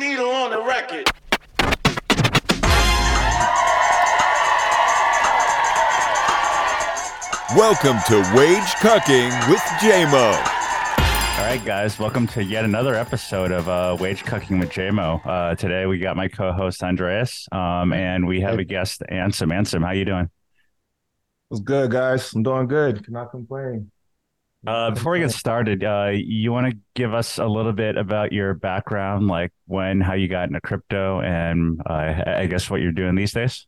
needle on the record. Welcome to Wage Cucking with JMO. All right, guys, welcome to yet another episode of uh, Wage Cucking with JMO. Uh, today we got my co-host Andreas, um, and we have a guest, Ansem. Ansem, how you doing? What's good, guys? I'm doing good. Cannot complain. Uh, before we get started, uh, you want to give us a little bit about your background, like when, how you got into crypto, and uh, I guess what you're doing these days.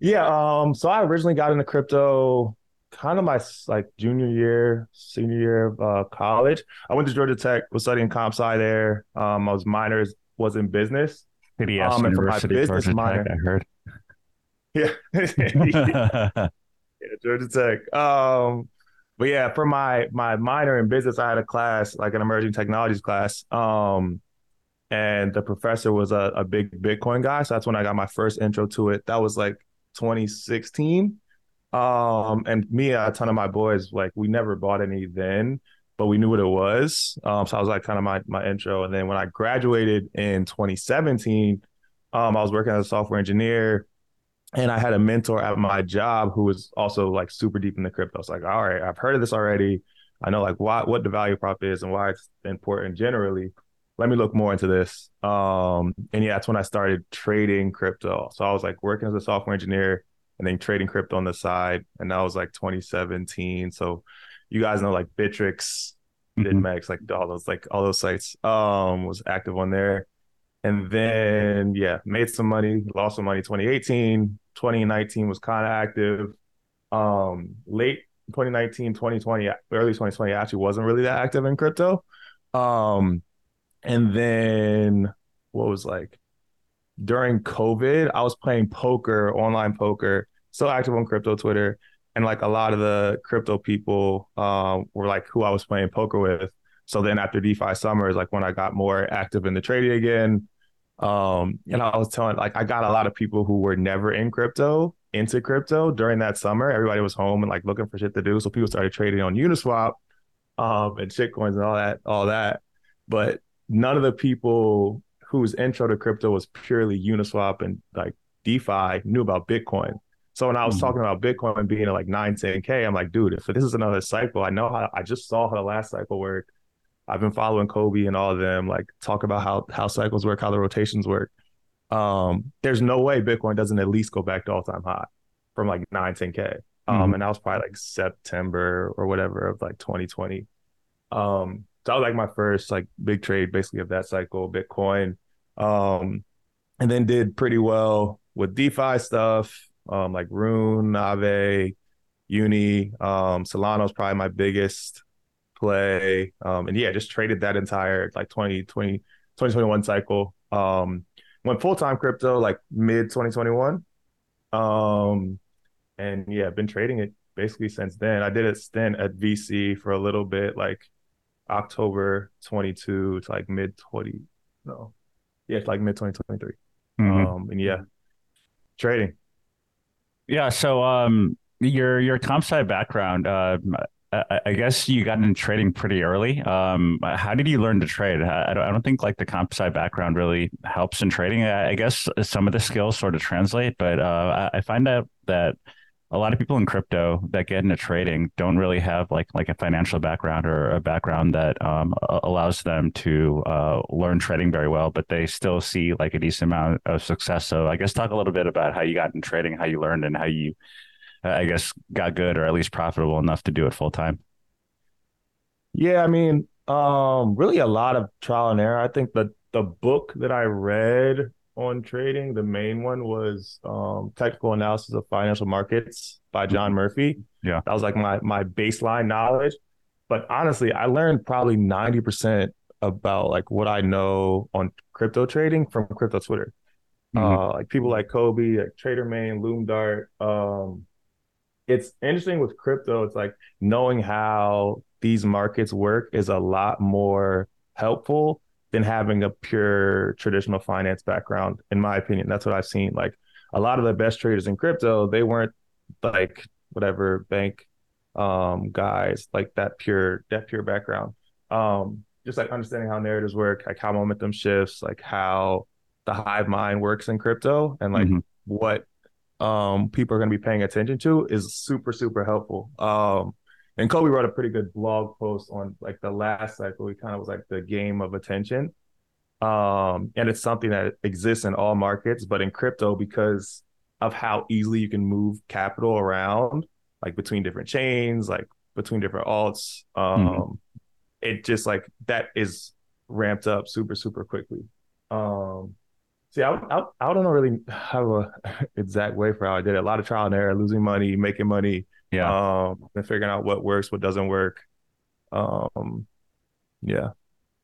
Yeah. Um. So I originally got into crypto kind of my like junior year, senior year of uh, college. I went to Georgia Tech, was studying comp sci there. Um, I was minors was in business. Um, and for my University, business minor- Tech, I heard. Yeah. yeah, Georgia Tech. Um, but yeah, for my my minor in business, I had a class like an emerging technologies class. Um, and the professor was a, a big Bitcoin guy, so that's when I got my first intro to it. That was like 2016. Um, and me a ton of my boys, like we never bought any then, but we knew what it was. Um, so I was like kind of my my intro. And then when I graduated in 2017, um, I was working as a software engineer and I had a mentor at my job who was also like super deep in the crypto. It's like, all right, I've heard of this already. I know like why what the value prop is and why it's important generally. Let me look more into this. Um, and yeah, that's when I started trading crypto. So I was like working as a software engineer and then trading crypto on the side. And that was like 2017. So you guys know like Bittrex, Mhm. BitMEX, like all those like all those sites um was active on there. And then yeah, made some money, lost some money 2018. 2019 was kind of active. Um late 2019, 2020, early 2020 actually wasn't really that active in crypto. Um and then what was like during COVID, I was playing poker, online poker, still active on crypto Twitter. And like a lot of the crypto people um, were like who I was playing poker with. So then after DeFi summer is like when I got more active in the trading again. Um, and I was telling like I got a lot of people who were never in crypto into crypto during that summer. Everybody was home and like looking for shit to do. So people started trading on Uniswap um and shitcoins and all that, all that. But none of the people whose intro to crypto was purely Uniswap and like DeFi knew about Bitcoin. So when I was Mhm. talking about Bitcoin being at like 9, 10K, I'm like, dude, if this is another cycle, I know how I just saw how the last cycle worked. I've been following Cobie and all of them, like talk about how how cycles work, how the rotations work. Um, there's no way Bitcoin doesn't at least go back to all time high from like 9, 10K. Um, Mhm. and that was probably like September or whatever of like 2020. Um, so that was like my first like big trade basically of that cycle, Bitcoin. Um, and then did pretty well with DeFi stuff, um, like Rune, Aave, Uni, um, Solana's probably my biggest play. Um, and yeah, just traded that entire like 2020, 2021 cycle. Um, went full time crypto like mid 2021. Um, and yeah, been trading it basically since then. I did a stint at VC for a little bit, like October 22 to like mid 20, no, yeah, it's like mid 2023. Mhm. Um, and yeah, trading. Yeah. So, um, your your comp sci background, uh, I, guess you got into trading pretty early. Um, how did you learn to trade? I, don't, I don't think like the comp sci background really helps in trading. I, guess some of the skills sort of translate, but uh, I, I find out that a lot of people in crypto that get into trading don't really have like like a financial background or a background that um, allows them to uh, learn trading very well, but they still see like a decent amount of success. So I guess talk a little bit about how you got into trading, how you learned, and how you, I guess, got good or at least profitable enough to do it full time. Yeah, I mean, um, really a lot of trial and error. I think the the book that I read on trading, the main one was um, Technical Analysis of Financial Markets by John Murphy. Yeah. That was like my my baseline knowledge. But honestly, I learned probably 90% about like what I know on crypto trading from crypto Twitter. Mhm. Uh, like people like Cobie, like TraderMayne, LoomDart. Um, it's interesting with crypto. It's like knowing how these markets work is a lot more helpful than having a pure traditional finance background, in my opinion. That's what I've seen. Like a lot of the best traders in crypto, they weren't like whatever bank um guys like that pure that pure background. Um just like understanding how narratives work, like how momentum shifts, like how the hive mind works in crypto, and like mm-hmm. what um people are going to be paying attention to is super super helpful. Um, and Cobie wrote a pretty good blog post on like the last cycle. He kind of was like the game of attention. Um, and it's something that exists in all markets, but in crypto, because of how easily you can move capital around, like between different chains, like between different alts, um, mm-hmm. it just like that is ramped up super, super quickly. Um, see, I, I, I don't really have a exact way for how I did it. A lot of trial and error, losing money, making money, yeah. Um, and figuring out what works, what doesn't work. Um, yeah.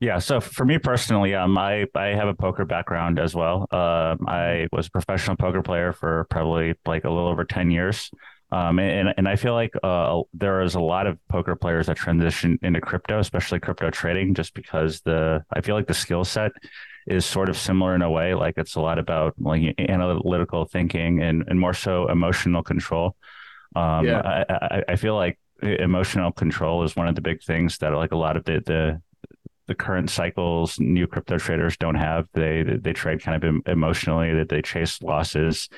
Yeah. So for me personally, um, I, I have a poker background as well. Um, I was a professional poker player for probably like a little over 10 years. Um, and, and I feel like uh, there is a lot of poker players that transition into crypto, especially crypto trading, just because the I feel like the skill set is sort of similar in a way. Like it's a lot about like analytical thinking and, and more so emotional control. Um, yeah. I, I, I feel like emotional control is one of the big things that like a lot of the the the current cycles new crypto traders don't have they they trade kind of emotionally that they chase losses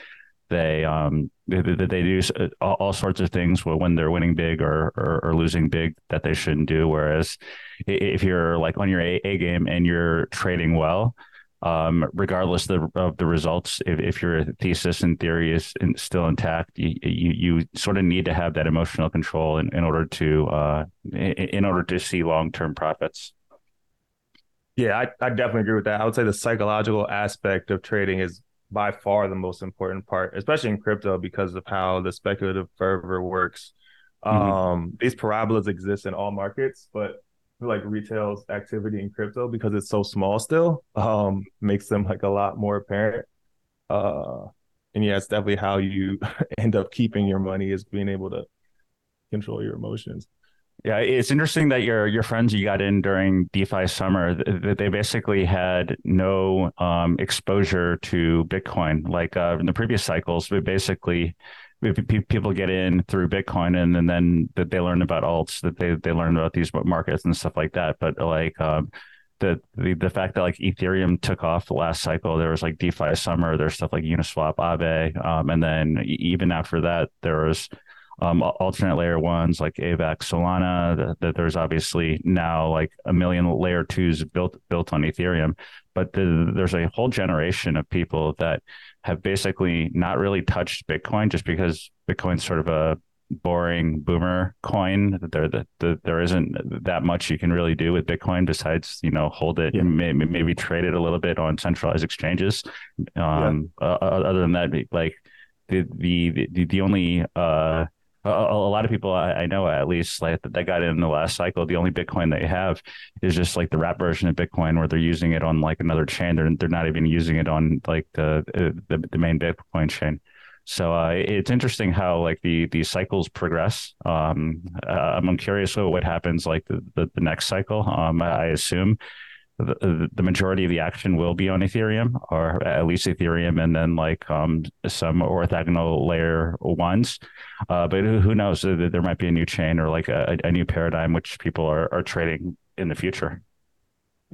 they um they, they do all, all, sorts of things when they're winning big or, or, or losing big that they shouldn't do whereas if you're like on your a, a game and you're trading well um, regardless of the, of the results, if, if your thesis and theory is in, still intact, you, you, you sort of need to have that emotional control in, in order to uh, in, in order to see long term profits. Yeah, I, I definitely agree with that. I would say the psychological aspect of trading is by far the most important part, especially in crypto because of how the speculative fervor works. Mm-hmm. Um, these parabolas exist in all markets, but like retail's activity in crypto because it's so small still um makes them like a lot more apparent uh and yeah it's definitely how you end up keeping your money is being able to control your emotions yeah, it's interesting that your your friends you got in during DeFi summer that they basically had no um, exposure to Bitcoin. Like uh, in the previous cycles, but basically people get in through Bitcoin and, and then that they learn about alts, that they they learn about these markets and stuff like that. But like um, the, the the fact that like Ethereum took off the last cycle, there was like DeFi summer, there's stuff like Uniswap, Aave, um, and then even after that, there was um, alternate layer ones like AVAX, Solana. That, that, there's obviously now like a million layer twos built built on Ethereum, but the, there's a whole generation of people that have basically not really touched Bitcoin just because Bitcoin's sort of a boring boomer coin. There, the, the, there isn't that much you can really do with Bitcoin besides you know hold it, yeah. maybe, maybe trade it a little bit on centralized exchanges. Um, yeah. uh, other than that, like the the the, the only uh a, a lot of people I, I, know at least like that got in the last cycle. The only Bitcoin they have is just like the wrap version of Bitcoin, where they're using it on like another chain. They're they're not even using it on like the the, the main Bitcoin chain. So uh, it's interesting how like the the cycles progress. Um, uh, I'm curious what happens like the, the, the next cycle. Um, I assume the, the majority of the action will be on Ethereum or at least Ethereum and then like um, some orthogonal layer ones. Uh, but who, knows? There might be a new chain or like a, a new paradigm which people are, are trading in the future.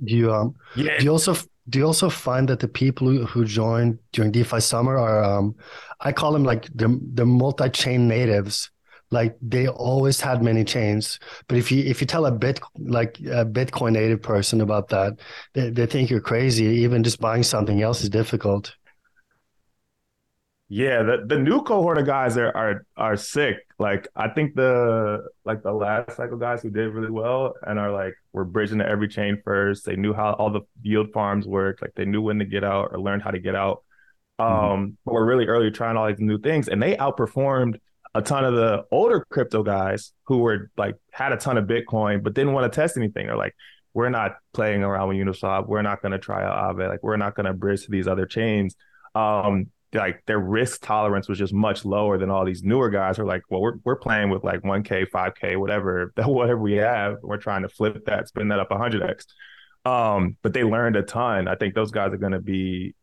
Do you um yeah. do you also do you also find that the people who, who joined during DeFi summer are um I call them like the the multi-chain natives like they always had many chains. But if you if you tell a bit like a bitcoin native person about that they, they think you're crazy. Even just buying something else is difficult. Yeah the, the new cohort of guys are, are are sick. Like i think the like the last cycle guys who did really well and are like we're bridging to every chain first. They knew how all the yield farms worked. Like they knew when to get out or learned how to get out. Mm-hmm. um mm-hmm. but we're really early trying all these new things and they outperformed a ton of the older crypto guys who were like had a ton of Bitcoin but didn't want to test anything or like we're not playing around with Uniswap. We're not going to try Aave. Like we're not going to bridge to these other chains. Um, like their risk tolerance was just much lower than all these newer guys who are like, well, we're we're playing with like 1K, 5K, whatever, whatever we have. We're trying to flip that, spin that up 100x. Um, but they learned a ton. I think those guys are going to be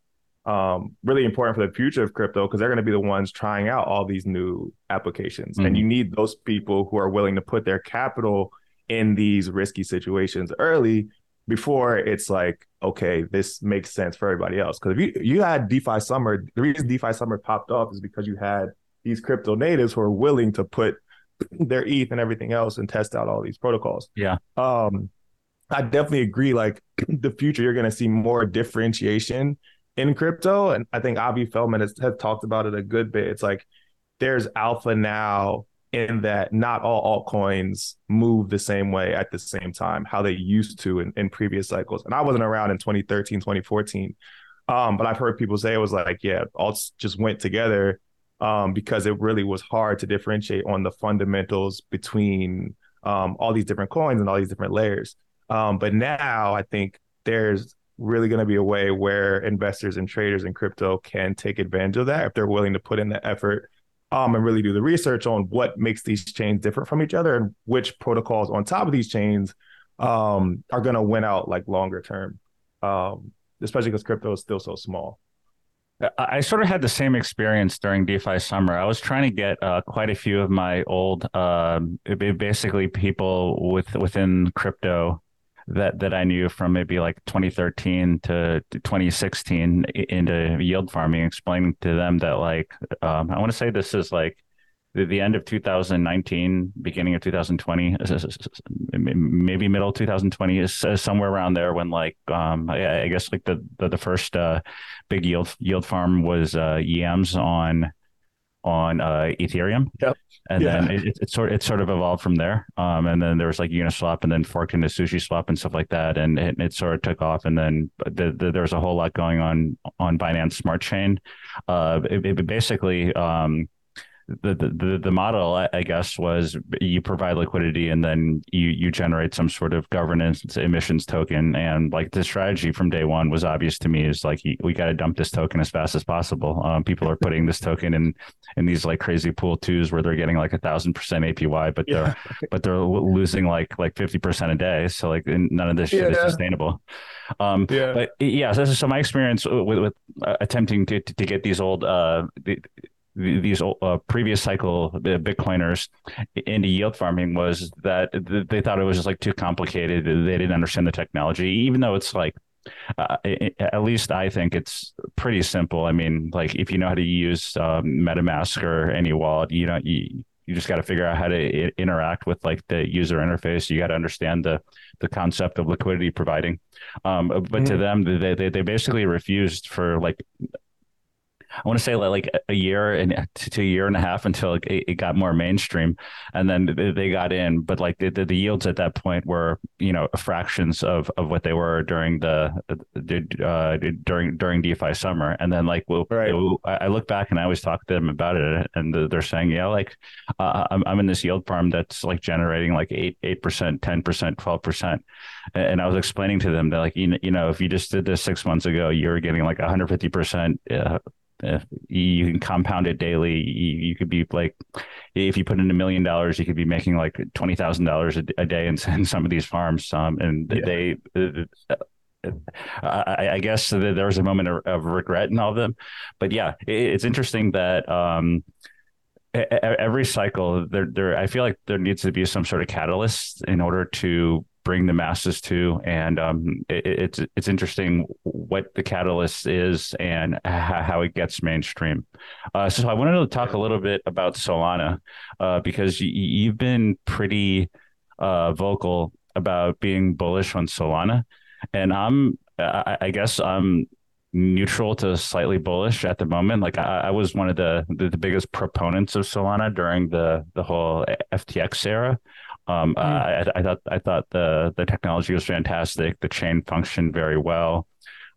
um, really important for the future of crypto because they're going to be the ones trying out all these new applications. Mm-hmm. And you need those people who are willing to put their capital in these risky situations early before it's like, okay, this makes sense for everybody else. Because if you you had DeFi Summer, the reason DeFi Summer popped off is because you had these crypto natives who are willing to put their ETH and everything else and test out all these protocols. Yeah. Um, I definitely agree. Like the future, you're going to see more differentiation in crypto, and I think Avi Felman has, has talked about it a good bit. It's like there's alpha now in that not all altcoins move the same way at the same time, how they used to in, in previous cycles. And I wasn't around in 2013, 2014. Um, but I've heard people say it was like, yeah, alts just went together um, because it really was hard to differentiate on the fundamentals between um, all these different coins and all these different layers. Um, but now I think there's really going to be a way where investors and traders in crypto can take advantage of that if they're willing to put in the effort um, and really do the research on what makes these chains different from each other and which protocols on top of these chains um, are going to win out like longer term, um, especially because crypto is still so small. I sort of had the same experience during DeFi summer. I was trying to get uh, quite a few of my old, uh, basically people with within crypto that that I knew from maybe like 2013 to 2016 into yield farming, explaining to them that like um, I want to say this is like the, the end of 2019, beginning of 2020, maybe middle 2020 is somewhere around there when like um, I, I guess like the the, the first uh, big yield yield farm was uh, yams on on uh, Ethereum. Yep. And yeah. then it, it, sort it sort of evolved from there. Um, and then there was like Uniswap, and then forked into Sushi Swap and stuff like that, and it, it sort of took off. And then the, the, there was a whole lot going on on Binance Smart Chain. Uh, it, basically. Um, the, the the model I guess was you provide liquidity and then you you generate some sort of governance emissions token and like the strategy from day one was obvious to me is like we got to dump this token as fast as possible. Um, people are putting this token in in these like crazy pool twos where they're getting like a thousand percent APY, but they're but they're losing like like fifty percent a day. So like none of this shit yeah. is sustainable. Um, yeah. But yeah, so, so my experience with, with uh, attempting to, to get these old uh, these uh, previous cycle Bitcoiners into yield farming was that they thought it was just like too complicated. They didn't understand the technology, even though it's like uh, at least I think it's pretty simple. I mean, like if you know how to use um, MetaMask or any wallet, you know, you, you just got to figure out how to I- interact with like the user interface. You got to understand the the concept of liquidity providing. Um, but mm-hmm. to them, they, they they basically refused for like I want to say like a year and to a year and a half until it, it got more mainstream, and then they got in. But like the, the, yields at that point were you know fractions of, of what they were during the uh, during during DeFi summer. And then like well, right. I look back and I always talk to them about it, and they're saying yeah like uh, I'm I'm in this yield farm that's like generating like eight eight percent, ten percent, twelve percent. And I was explaining to them that like you know, if you just did this six months ago, you were getting like 150 percent uh, if you can compound it daily, you, you, could be like, if you put in a million dollars, you could be making like twenty thousand dollars a day in, in, some of these farms. Um, and yeah. they, uh, I, I, guess there was a moment of, of, regret in all of them, but yeah, it, it's interesting that um, every cycle there, there, I feel like there needs to be some sort of catalyst in order to bring the masses to. And um, it, it's it's interesting what the catalyst is and how it gets mainstream. Uh, so I wanted to talk a little bit about Solana uh, because you, have been pretty uh, vocal about being bullish on Solana, and I'm I, I guess I'm neutral to slightly bullish at the moment. Like I, I was one of the, the, the biggest proponents of Solana during the the whole FTX era. Um, mm. I, I, thought I thought the the technology was fantastic. The chain functioned very well.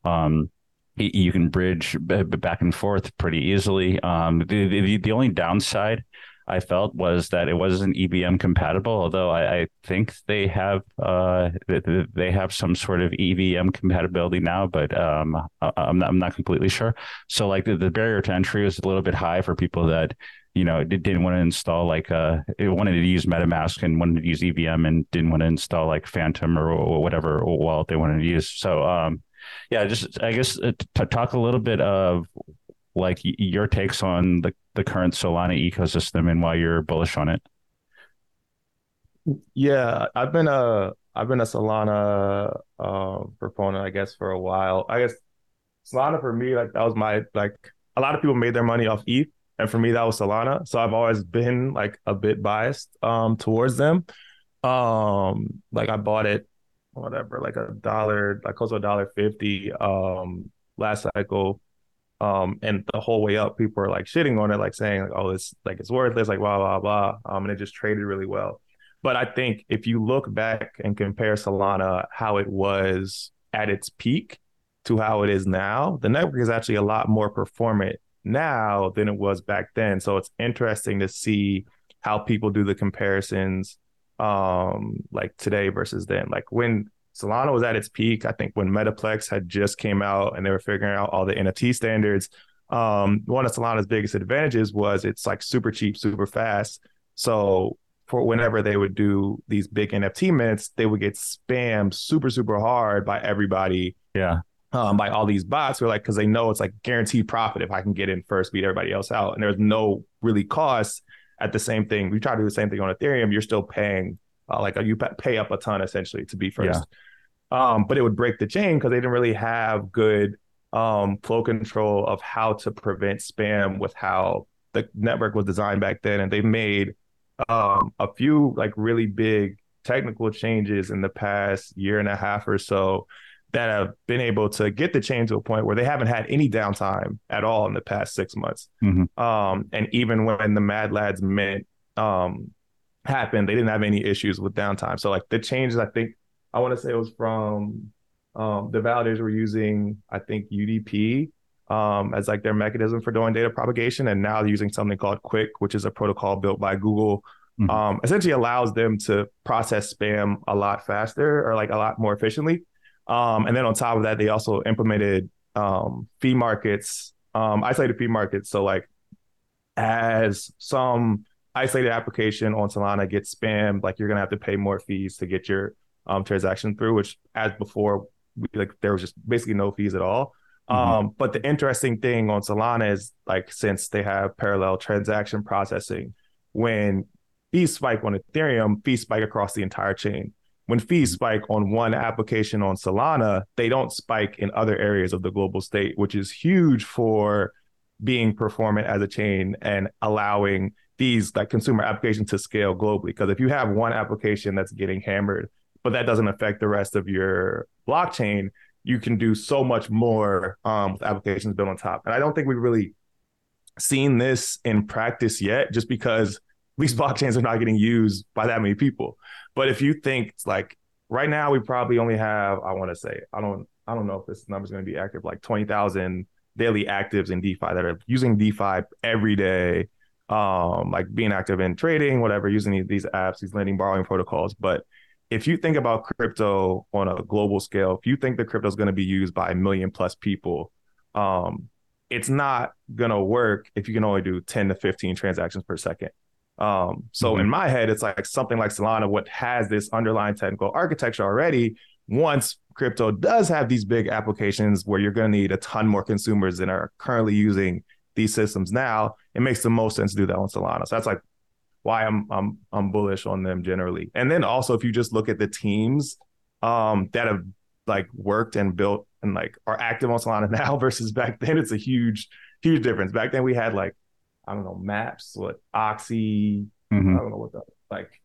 Um, you can bridge back and forth pretty easily. Um, the, the the only downside I felt was that it wasn't EVM compatible. Although I, I think they have uh, they have some sort of EVM compatibility now, but um, I'm not I'm not completely sure. So like the, the barrier to entry was a little bit high for people that you know, it didn't want to install like uh, it wanted to use MetaMask and wanted to use EVM and didn't want to install like Phantom or, or whatever wallet they wanted to use. So, um, yeah, just I guess uh, to talk a little bit of like your takes on the the current Solana ecosystem and why you're bullish on it. Yeah, I've been a I've been a Solana uh, proponent, I guess, for a while. I guess Solana for me, like that was my like a lot of people made their money off ETH, and for me that was Solana. So I've always been like a bit biased um towards them. Um, like I bought it, whatever, like a dollar, like close to a dollar fifty. Um, last cycle. Um, and the whole way up, people are like shitting on it, like saying like, "Oh, it's like it's worthless," like blah blah blah. Um, and it just traded really well. But I think if you look back and compare Solana, how it was at its peak to how it is now, the network is actually a lot more performant now than it was back then. So it's interesting to see how people do the comparisons um like today versus then. Like when Solana was at its peak, I think when Metaplex had just came out and they were figuring out all the NFT standards. Um, one of Solana's biggest advantages was it's like super cheap, super fast. So for whenever they would do these big NFT mints, they would get spammed super, super hard by everybody. Yeah um, by all these bots who are like, because they know it's like guaranteed profit if I can get in first, beat everybody else out. And there's no really cost at the same thing. We try to do the same thing on Ethereum. You're still paying uh, like you pay up a ton essentially to be first. Yeah. Um, but it would break the chain because they didn't really have good um, flow control of how to prevent spam with how the network was designed back then. And they made um, a few like really big technical changes in the past year and a half or so that have been able to get the chain to a point where they haven't had any downtime at all in the past six months. Mm-hmm. Um, and even when the Mad Lads Mint um, happened, they didn't have any issues with downtime. So like the changes, I think I want to say it was from um, the validators were using, I think UDP um, as like their mechanism for doing data propagation, and now they're using something called QUIC, which is a protocol built by Google. Mm-hmm. Um, essentially allows them to process spam a lot faster or like a lot more efficiently um, and then on top of that, they also implemented um, fee markets, um, isolated fee markets. So like as some isolated application on Solana gets spammed, like you're gonna have to pay more fees to get your um, transaction through, which as before, we, like there was just basically no fees at all. Mm-hmm. Um, but the interesting thing on Solana is like since they have parallel transaction processing, when fees spike on Ethereum, fees spike across the entire chain when fees spike on one application on Solana, they don't spike in other areas of the global state, which is huge for being performant as a chain and allowing these like consumer applications to scale globally. Because if you have one application that's getting hammered, but that doesn't affect the rest of your blockchain, you can do so much more um, with applications built on top. And I don't think we've really seen this in practice yet, just because these blockchains are not getting used by that many people. But if you think like right now, we probably only have, I want to say, I don't, I don't know if this number is going to be active, like 20,000 daily actives in DeFi that are using DeFi every day, um, like being active in trading, whatever, using these apps, these lending, borrowing protocols. But if you think about crypto on a global scale, if you think the crypto is going to be used by a million plus people, um, it's not going to work if you can only do 10 to 15 transactions per second. Um, so mm-hmm. in my head, it's like something like Solana, what has this underlying technical architecture already. Once crypto does have these big applications where you're going to need a ton more consumers than are currently using these systems now, it makes the most sense to do that on Solana. So that's like why I'm I'm I'm bullish on them generally. And then also if you just look at the teams um, that have like worked and built and like are active on Solana now versus back then, it's a huge huge difference. Back then we had like I don't know, maps, what Oxy, mm-hmm. I don't know what the like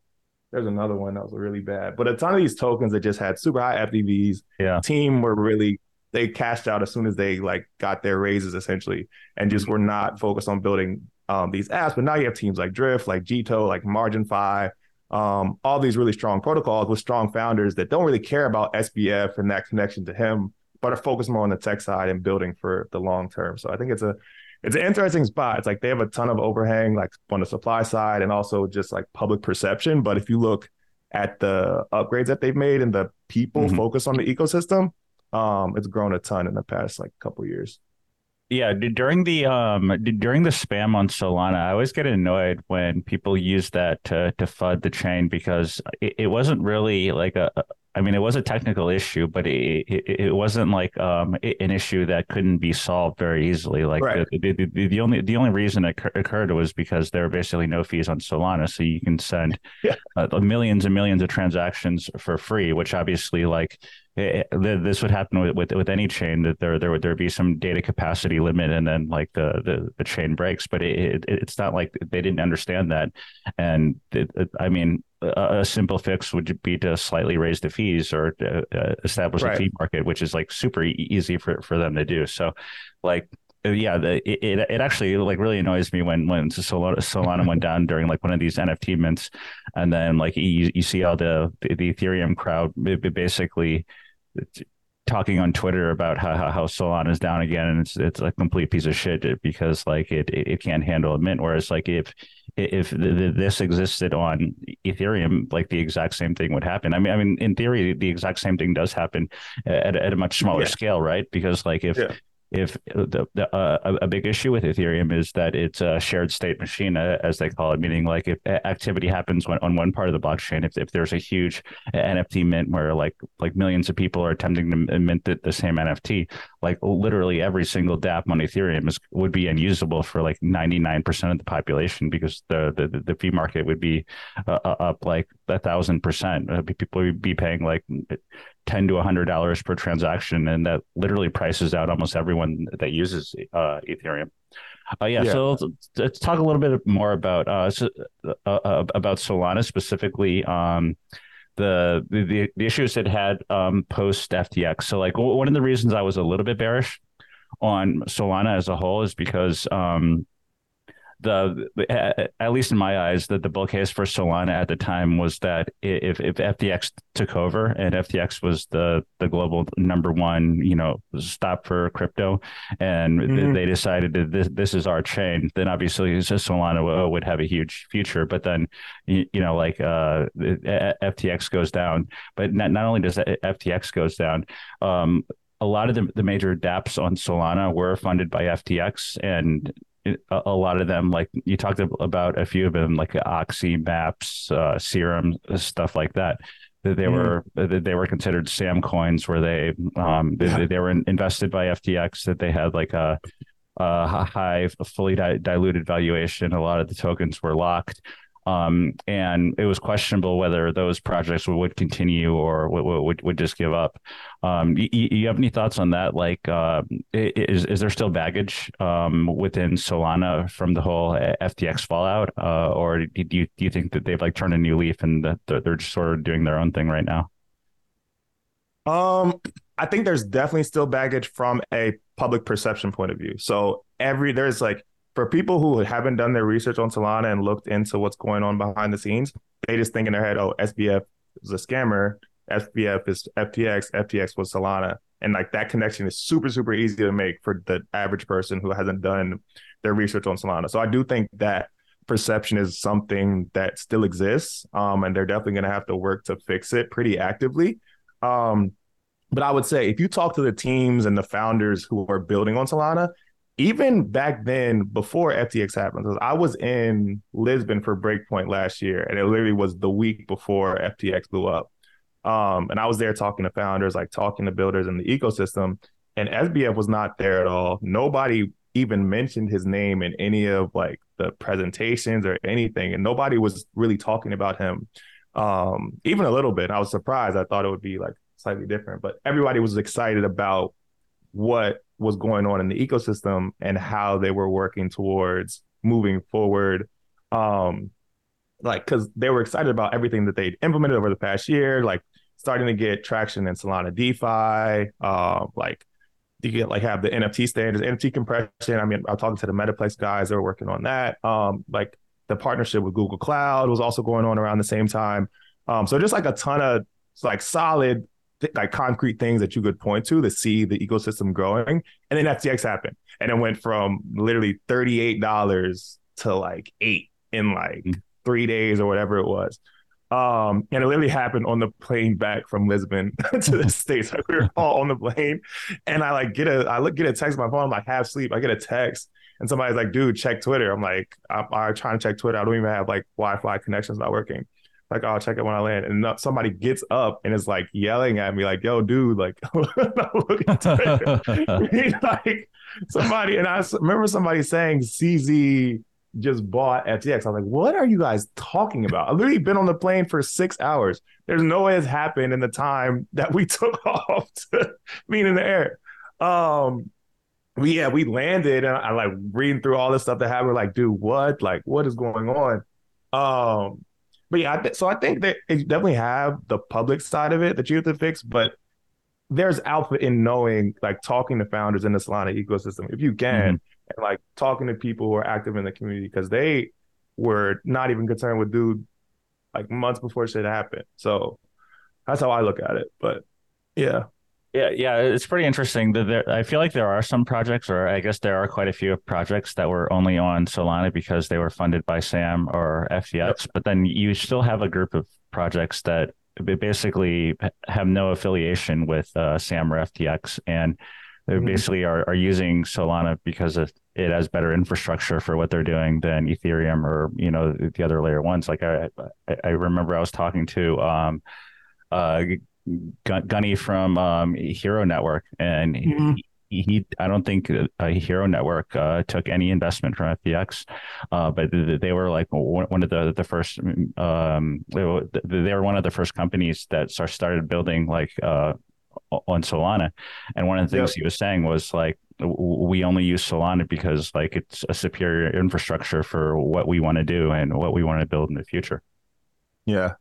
there's another one that was really bad. But a ton of these tokens that just had super high FDVs. Yeah. Team were really they cashed out as soon as they like got their raises essentially and just were not focused on building um, these apps. But now you have teams like Drift, like Jito, like Margin Fi, um, all these really strong protocols with strong founders that don't really care about SBF and that connection to him, but are focused more on the tech side and building for the long term. So I think it's a it's an interesting spot. It's like they have a ton of overhang, like on the supply side, and also just like public perception. But if you look at the upgrades that they've made and the people mm-hmm. focus on the ecosystem, um, it's grown a ton in the past like couple years. Yeah, during the um during the spam on Solana, I always get annoyed when people use that to to FUD the chain because it, it wasn't really like a I mean, it was a technical issue, but it it, it wasn't like um, an issue that couldn't be solved very easily. Like right. the, the, the, the, only the only reason it occurred was because there were basically no fees on Solana, so you can send yeah. uh, millions and millions of transactions for free, which obviously like it, it, this would happen with, with, with any chain that there there would there be some data capacity limit and then like the the, the chain breaks but it, it's not like they didn't understand that and I mean a, a, simple fix would be to slightly raise the fees or uh, establish right. a fee market which is like super easy for for them to do so like uh, yeah, the, it, it actually like really annoys me when when Solana, Solana went down during like one of these NFT mints, and then like you, you see all the the Ethereum crowd basically talking on Twitter about how, how, how Solana is down again and it's it's a complete piece of shit because like it it can't handle a mint. Whereas like if if this existed on Ethereum, like the exact same thing would happen. I mean, I mean, in theory, the exact same thing does happen at, at a much smaller yeah. scale, right? Because like if yeah if the, the uh, a big issue with Ethereum is that it's a shared state machine, uh, as they call it, meaning like if activity happens when, on one part of the blockchain, if, if there's a huge NFT mint where like like millions of people are attempting to mint the, the same NFT, like literally every single DApp on Ethereum is would be unusable for like 99% of the population because the the, the fee market would be uh, uh up like a thousand percent. Uh, people would be paying like ten to hundred dollars per transaction, and that literally prices out almost everyone that uses uh, Ethereum. Uh, yeah, yeah, so let's, let's, talk a little bit more about uh, so, uh, uh about Solana specifically. Um, the, the the issues it had um, post FTX. So, like one of the reasons I was a little bit bearish on Solana as a whole is because um, the at least in my eyes that the bull case for Solana at the time was that if if FTX took over and FTX was the the global number one you know stop for crypto and mm-hmm. they decided that this this is our chain then obviously Solana would have a huge future but then you, know like uh, FTX goes down but not, not only does FTX goes down um, a lot of the, the major dApps on Solana were funded by FTX, and a, a, lot of them, like you talked about a few of them, like Oxy, Maps, uh, Serum, stuff like that. That they mm. were that they were considered Sam coins, where they um yeah. they, they, were invested by FTX. That they had like a, a high, fully di- diluted valuation. A lot of the tokens were locked. Um, and it was questionable whether those projects would continue or would, would, would just give up. Um, you, you, have any thoughts on that? Like, uh, is is there still baggage um, within Solana from the whole FTX fallout, uh, or do you do you think that they've like turned a new leaf and that they're just sort of doing their own thing right now? Um, I think there's definitely still baggage from a public perception point of view. So every there's like for people who haven't done their research on Solana and looked into what's going on behind the scenes, they just think in their head, oh, SBF is a scammer, SBF is FTX, FTX was Solana. And like that connection is super, super easy to make for the average person who hasn't done their research on Solana. So I do think that perception is something that still exists. Um, and they're definitely going to have to work to fix it pretty actively. Um, but I would say if you talk to the teams and the founders who are building on Solana, even back then, before FTX happened, I was in Lisbon for Breakpoint last year, and it literally was the week before FTX blew up. Um, and I was there talking to founders, like talking to builders in the ecosystem, and SBF was not there at all. Nobody even mentioned his name in any of like the presentations or anything, and nobody was really talking about him, um, even a little bit. I was surprised. I thought it would be like slightly different, but everybody was excited about what was going on in the ecosystem and how they were working towards moving forward. Um, like because they were excited about everything that they'd implemented over the past year, like starting to get traction in Solana DeFi, uh, like you get like have the NFT standards, NFT compression. I mean, I'm talking to the Metaplex guys that are working on that. Um, like the partnership with Google Cloud was also going on around the same time. Um, so just like a ton of like solid th- like concrete things that you could point to to see the ecosystem growing. And then FTX happened, and it went from literally thirty eight dollars to like eight in like mm-hmm. three days or whatever it was. Um, and it literally happened on the plane back from Lisbon to the States. Like we were all on the plane, and I like get a I look get a text on my phone. I'm like half sleep. I get a text, and somebody's like, "Dude, check Twitter." I'm like, I'm, I'm trying to check Twitter. I don't even have like Wi-Fi connections not working. Like, I'll check it when I land. And somebody gets up and is like yelling at me, like, yo, dude, like, like somebody, and I remember somebody saying CZ just bought FTX. I was like, what are you guys talking about? I've literally been on the plane for six hours. There's no way it's happened in the time that we took off to being in the air. Um, we yeah, we landed and I, I like reading through all this stuff that happened. Like, dude, what? Like, what is going on? Um, but yeah, I th- so I think that you definitely have the public side of it that you have to fix, but there's alpha in knowing, like talking to founders in the Solana ecosystem, if you can, mm-hmm. and like talking to people who are active in the community because they were not even concerned with dude like months before shit happened. So that's how I look at it. But yeah. Yeah, yeah, it's pretty interesting. That there, I feel like there are some projects, or I guess there are quite a few projects that were only on Solana because they were funded by SAM or FTX. Yep. But then you still have a group of projects that basically have no affiliation with uh, SAM or FTX, and they mm-hmm. basically are, are using Solana because it, it has better infrastructure for what they're doing than Ethereum or you know the other layer ones. Like I I remember I was talking to um, uh, Gunny from um, Hero Network, and mm-hmm. he, he, I don't think a Hero Network uh, took any investment from FTX, uh, but they were like one of the the first. Um, they were one of the first companies that started building like uh, on Solana, and one of the things yep. he was saying was like we only use Solana because like it's a superior infrastructure for what we want to do and what we want to build in the future. Yeah,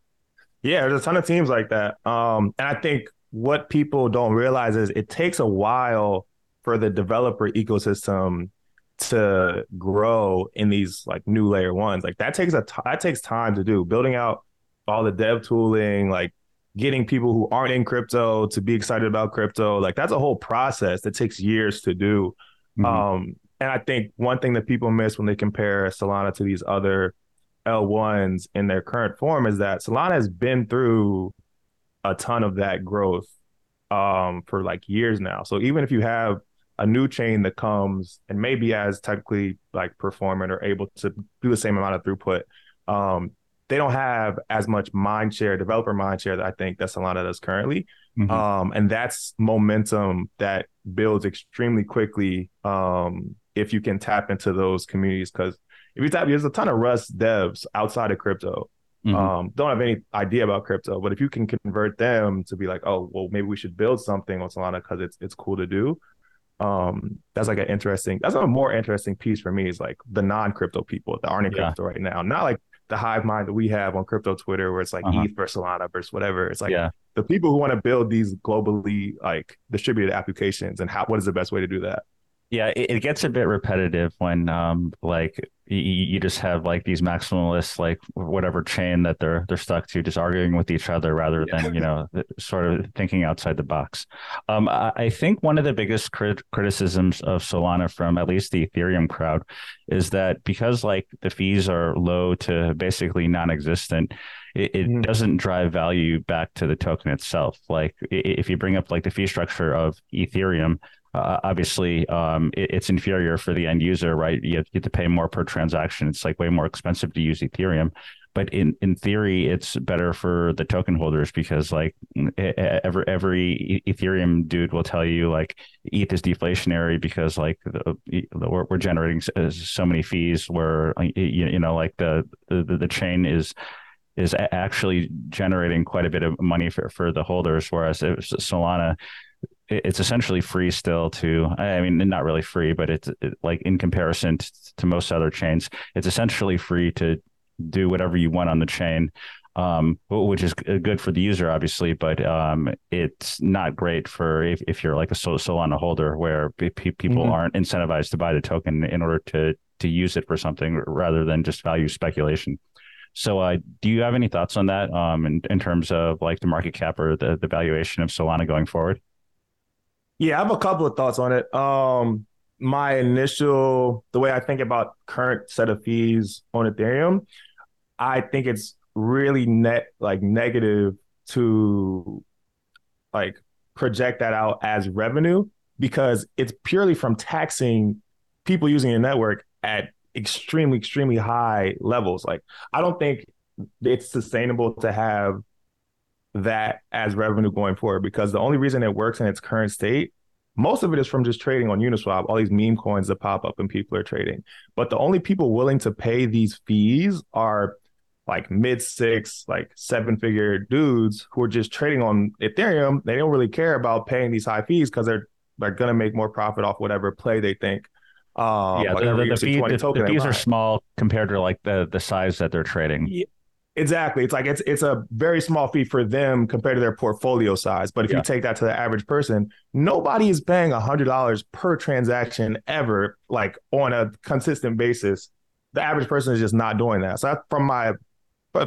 yeah, there's a ton of teams like that. Um, and I think what people don't realize is it takes a while for the developer ecosystem to grow in these like new layer ones. Like that takes a t- that takes time to do. Building out all the dev tooling, like getting people who aren't in crypto to be excited about crypto, like that's a whole process that takes years to do. Mm-hmm. Um, and I think one thing that people miss when they compare Solana to these other L1s in their current form is that Solana has been through a ton of that growth um, for like years now. So even if you have a new chain that comes and maybe as technically like performant or able to do the same amount of throughput, um, they don't have as much mind share, developer mind share that I think that Solana does currently. Mm-hmm. Um, and that's momentum that builds extremely quickly um, if you can tap into those communities because if you tap, there's a ton of Rust devs outside of crypto. Mm-hmm. Um, don't have any idea about crypto, but if you can convert them to be like, oh, well, maybe we should build something on Solana because it's it's cool to do. Um, that's like an interesting. That's a more interesting piece for me is like the non-crypto people that aren't in yeah. crypto right now, not like the hive mind that we have on crypto Twitter, where it's like uh-huh. ETH versus Solana versus whatever. It's like yeah. the people who want to build these globally like distributed applications and how what is the best way to do that? Yeah, it, it gets a bit repetitive when um like you, you just have like these maximalists like whatever chain that they're they're stuck to just arguing with each other rather than yeah. you know sort of thinking outside the box um, I, I, think one of the biggest crit- criticisms of solana from at least the ethereum crowd is that because like the fees are low to basically non-existent it, it mm. doesn't drive value back to the token itself like if you bring up like the fee structure of ethereum uh, obviously um, it, it's inferior for the end user, right? You have, to pay more per transaction. It's like way more expensive to use Ethereum. But in, in theory, it's better for the token holders because like every every Ethereum dude will tell you like ETH is deflationary because like the, we're, we're generating so many fees where you, you know like the, the the chain is is actually generating quite a bit of money for, for the holders, whereas Solana it's essentially free still to i mean not really free but it's it, like in comparison to, to, most other chains it's essentially free to do whatever you want on the chain um, which is good for the user obviously but um, it's not great for if, if you're like a solana holder where people mm-hmm. aren't incentivized to buy the token in order to to use it for something rather than just value speculation so, uh, do you have any thoughts on that um, in, in terms of like the market cap or the, the valuation of Solana going forward? Yeah, I have a couple of thoughts on it. Um, my initial, the way I think about current set of fees on Ethereum, I think it's really net like negative to like project that out as revenue because it's purely from taxing people using the network at extremely extremely high levels like i don't think it's sustainable to have that as revenue going forward because the only reason it works in its current state most of it is from just trading on Uniswap, all these meme coins that pop up and people are trading. But the only people willing to pay these fees are like mid six, like seven figure dudes who are just trading on Ethereum. They don't really care about paying these high fees because they're they're gonna make more profit off whatever play they think. Um, yeah, the, the, the, fee, the, the fees are small compared to like the the size that they're trading. Exactly. It's like it's it's a very small fee for them compared to their portfolio size. But if yeah. you take that to the average person, nobody is paying a hundred dollars per transaction ever, like on a consistent basis. The average person is just not doing that. So from my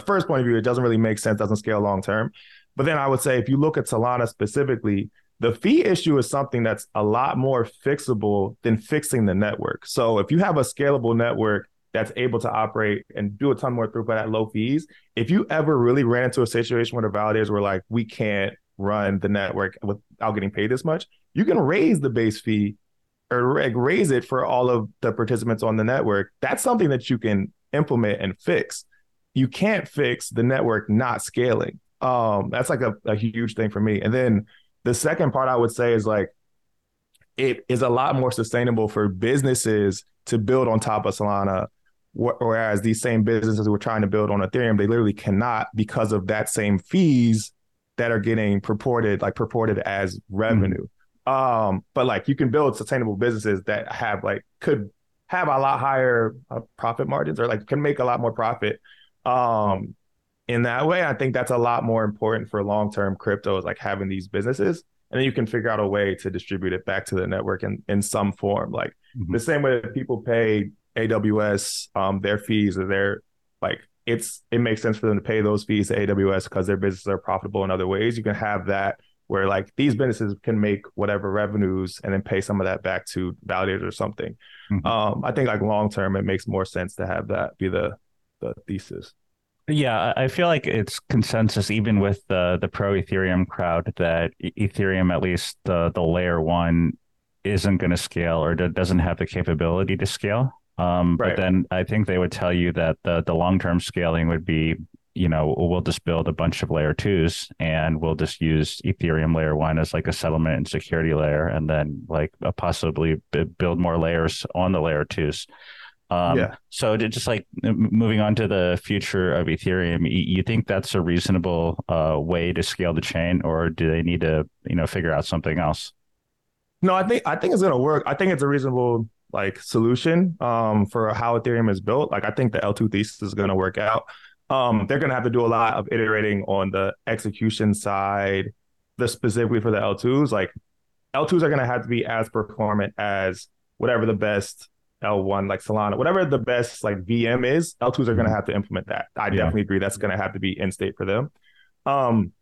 first point of view, it doesn't really make sense, doesn't scale long term. But then I would say if you look at Solana specifically, the fee issue is something that's a lot more fixable than fixing the network. So if you have a scalable network that's able to operate and do a ton more throughput at low fees. If you ever really ran into a situation where the validators were like, we can't run the network without getting paid this much, you can raise the base fee or raise it for all of the participants on the network. That's something that you can implement and fix. You can't fix the network not scaling. Um, that's like a, a huge thing for me. And then the second part I would say is like, it is a lot more sustainable for businesses to build on top of Solana Whereas these same businesses who are trying to build on Ethereum, they literally cannot because of that same fees that are getting purported like purported as revenue. Mm-hmm. Um, but like you can build sustainable businesses that have like could have a lot higher uh, profit margins or like can make a lot more profit. Um, in that way, I think that's a lot more important for long term crypto is like having these businesses. And then you can figure out a way to distribute it back to the network in, in some form. Like mm-hmm. the same way that people pay AWS, um, their fees are their like it's it makes sense for them to pay those fees to AWS because their businesses are profitable in other ways. You can have that where like these businesses can make whatever revenues and then pay some of that back to validators or something. Mm-hmm. Um, I think like long term, it makes more sense to have that be the the thesis. Yeah, I feel like it's consensus even with the the pro Ethereum crowd that Ethereum, at least the the layer one, isn't going to scale or doesn't have the capability to scale. Um, right. But then I think they would tell you that the the long term scaling would be, you know, we'll just build a bunch of layer twos and we'll just use Ethereum layer one as like a settlement and security layer, and then like possibly build more layers on the layer twos. Um, yeah. So just like moving on to the future of Ethereum, you think that's a reasonable uh, way to scale the chain, or do they need to, you know, figure out something else? No, I think I think it's going to work. I think it's a reasonable like solution um, for how Ethereum is built. Like I think the L2 thesis is going to work out. Um, they're going to have to do a lot of iterating on the execution side, the specifically for the L2s. Like L2s are going to have to be as performant as whatever the best L1 like Solana, whatever the best like VM is. L2s are going to mm-hmm. have to implement that. I yeah. definitely agree. That's going to have to be in state for them. Um,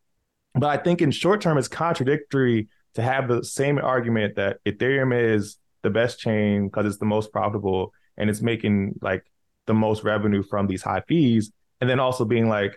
but I think in short term, it's contradictory to have the same argument that Ethereum is the best chain because it's the most profitable and it's making like the most revenue from these high fees. And then also being like,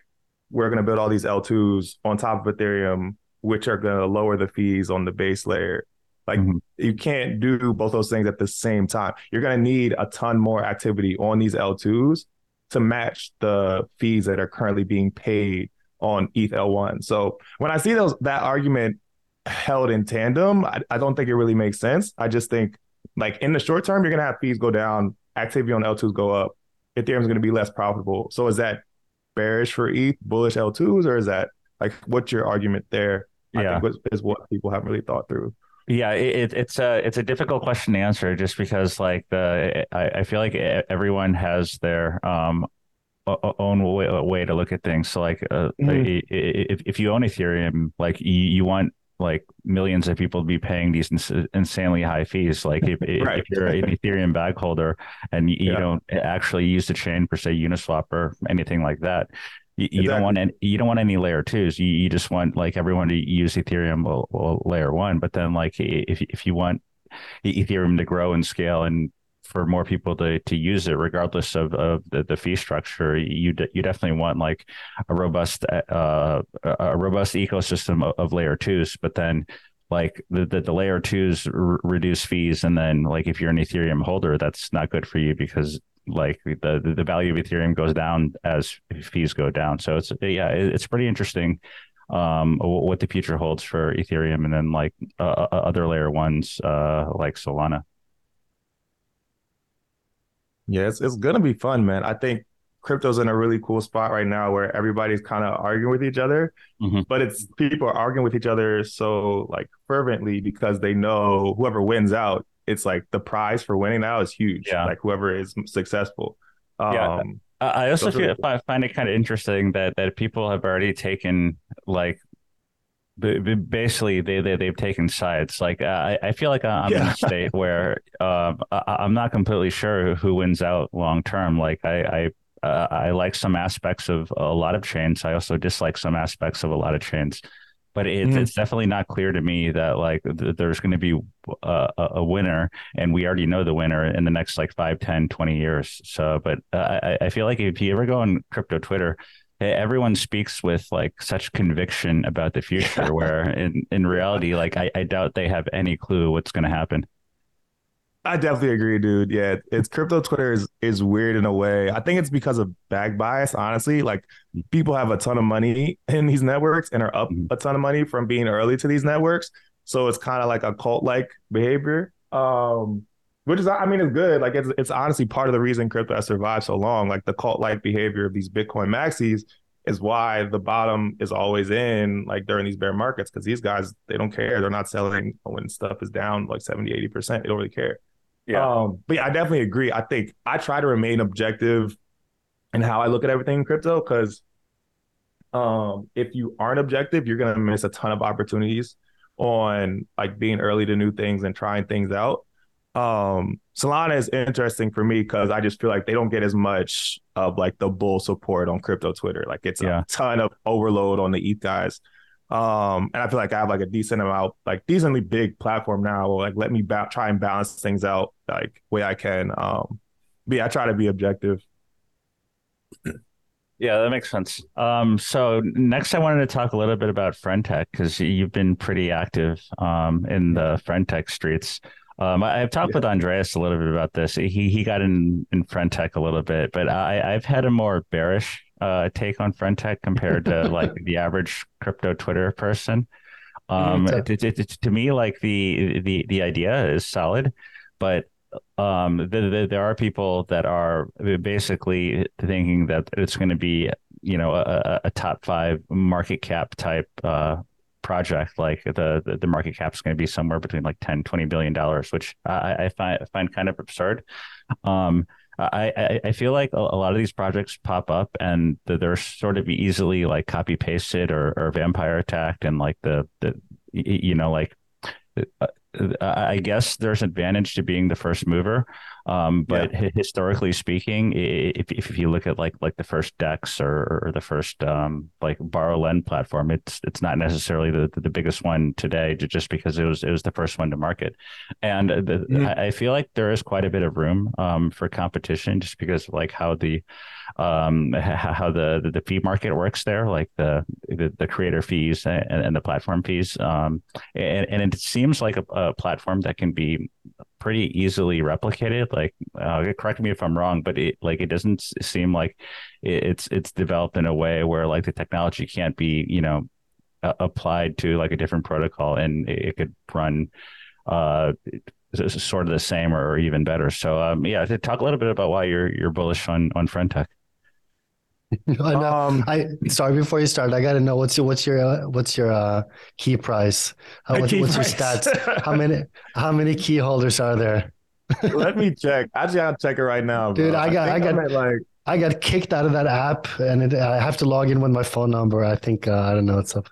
we're going to build all these L2s on top of Ethereum, which are going to lower the fees on the base layer. Like mm-hmm. you can't do both those things at the same time. You're going to need a ton more activity on these L2s to match the fees that are currently being paid on ETH L1. So when I see those that argument held in tandem, I, I don't think it really makes sense. I just think like in the short term, you're gonna have fees go down, activity on L2s go up. Ethereum's gonna be less profitable. So is that bearish for ETH, bullish L2s, or is that like what's your argument there? Yeah, I is what people haven't really thought through. Yeah, it, it's a it's a difficult question to answer just because like the I, I feel like everyone has their um own way, way to look at things. So like, uh, mm-hmm. if if you own Ethereum, like you, you want like millions of people be paying these ins- insanely high fees. Like if, right. if you're an Ethereum bag holder and you, yeah. you, don't actually use the chain per se Uniswap or anything like that, you, exactly. you don't want any, you don't want any layer twos. You, you just want like everyone to use Ethereum well, well, layer one. But then like if if you want Ethereum to grow and scale and for more people to to use it, regardless of, of the, the fee structure. You de- you definitely want like a robust uh, a robust ecosystem of, of layer twos, but then like the, the, the layer twos r- reduce fees and then like if you're an ethereum holder that's not good for you because like the the value of Ethereum goes down as fees go down. So it's yeah, it's pretty interesting um, what the future holds for Ethereum and then like uh, uh, other layer ones uh, like Solana. Yeah, it's it's gonna be fun, man. I think crypto's in a really cool spot right now where everybody's kind of arguing with each other, mm-hmm. but it's people are arguing with each other so like fervently because they know whoever wins out, it's like the prize for winning now is huge. Yeah. Like whoever is successful. Yeah. Um, I also feel, cool. find it kind of interesting that that people have already taken like basically they, they they've taken sides like uh, I, I feel like i'm yeah. in a state where uh, I, am not completely sure who wins out long term like i i uh, I like some aspects of a lot of chains. I also dislike some aspects of a lot of chains, but it's, mm. it's definitely not clear to me that like th- there's going to be uh, a, a, winner and we already know the winner in the next like 5 10 20 years so but uh, I, I feel like if you ever go on crypto twitter everyone speaks with like such conviction about the future where in, in reality like I, I doubt they have any clue what's going to happen I definitely agree, dude. Yeah, it's crypto Twitter is is weird in a way. I think it's because of bag bias, honestly. Like people have a ton of money in these networks and are up mm-hmm. a ton of money from being early to these networks. So it's kind of like a cult like behavior. Um, which is I mean it's good. Like it's it's honestly part of the reason crypto has survived so long. Like the cult like behavior of these Bitcoin maxis is why the bottom is always in like during these bear markets because these guys they don't care. They're not selling when stuff is down like 70, 80%. They don't really care. Yeah. Um, but yeah, I definitely agree. I think I try to remain objective in how I look at everything in crypto because um, if you aren't objective, you're gonna miss a ton of opportunities on like being early to new things and trying things out. Um, Solana is interesting for me because I just feel like they don't get as much of like the bull support on crypto Twitter. Like it's yeah. a ton of overload on the ETH guys. Um, and I feel like I have like a decent amount, like decently big platform now. Like let me ba- try and balance things out like way I can. Um, yeah, I try to be objective. Yeah, that makes sense. Um, so next, I wanted to talk a little bit about Friend.tech because you've been pretty active um, in the Friend.tech streets. Um, I, have talked yeah. with Andreas a little bit about this. He he got in in Friend.tech a little bit, but I I've had a more bearish uh, take on Friend.tech compared to like the average crypto Twitter person. Um, mm, to, to, to, me, like the the the idea is solid, but um, the, the, there are people that are basically thinking that it's going to be you know a, a, top five market cap type uh, project like the, the, the market cap is going to be somewhere between like 10 20 billion dollars which I, I find find kind of absurd. Um, I, I, feel like a, a, lot of these projects pop up and they're sort of easily like copy pasted or, or vampire attacked and like the, the you know like uh, I guess there's an advantage to being the first mover, um, but yeah. historically speaking, if, if you look at like like the first Dex or, or the first um, like borrow lend platform, it's it's not necessarily the, the biggest one today, just because it was it was the first one to market, and the, mm-hmm. I feel like there is quite a bit of room um, for competition, just because like how the um, how the, the fee market works there, like the the, the creator fees and, and, the platform fees. Um, and, and it seems like a, a, platform that can be pretty easily replicated. Like, uh, correct me if I'm wrong, but it like it doesn't seem like it's it's developed in a way where like the technology can't be you know applied to like a different protocol and it, it could run uh sort of the same or even better. So um, yeah, talk a little bit about why you're you're bullish on on Friend.tech. I know. Um, I sorry before you start. I got to know what's your what's your uh, what's your uh, key price? How, what's, key what's price. your stats? how many how many key holders are there? Let me check. I just gotta check it right now, bro. dude. I got I, I got like I got kicked out of that app, and it, I have to log in with my phone number. I think uh, I don't know what's up.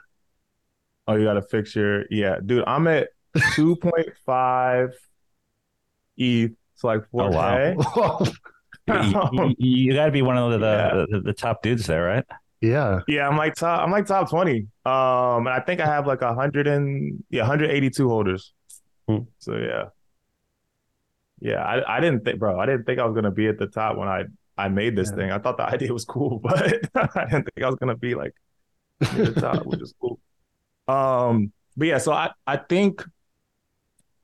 Oh, you got to fix your yeah, dude. I'm at two point five ETH. It's like four K. Oh, wow. You, you got to be one of the, yeah. the, the top dudes there, right? Yeah. Yeah, I'm like top. I'm like top twenty. Um, and I think I have like a hundred and yeah, 182 holders. Hmm. So yeah, yeah. I, I didn't think, bro. I didn't think I was gonna be at the top when I I made this yeah. thing. I thought the idea was cool, but I didn't think I was gonna be like near the top, which is cool. Um, but yeah. So I I think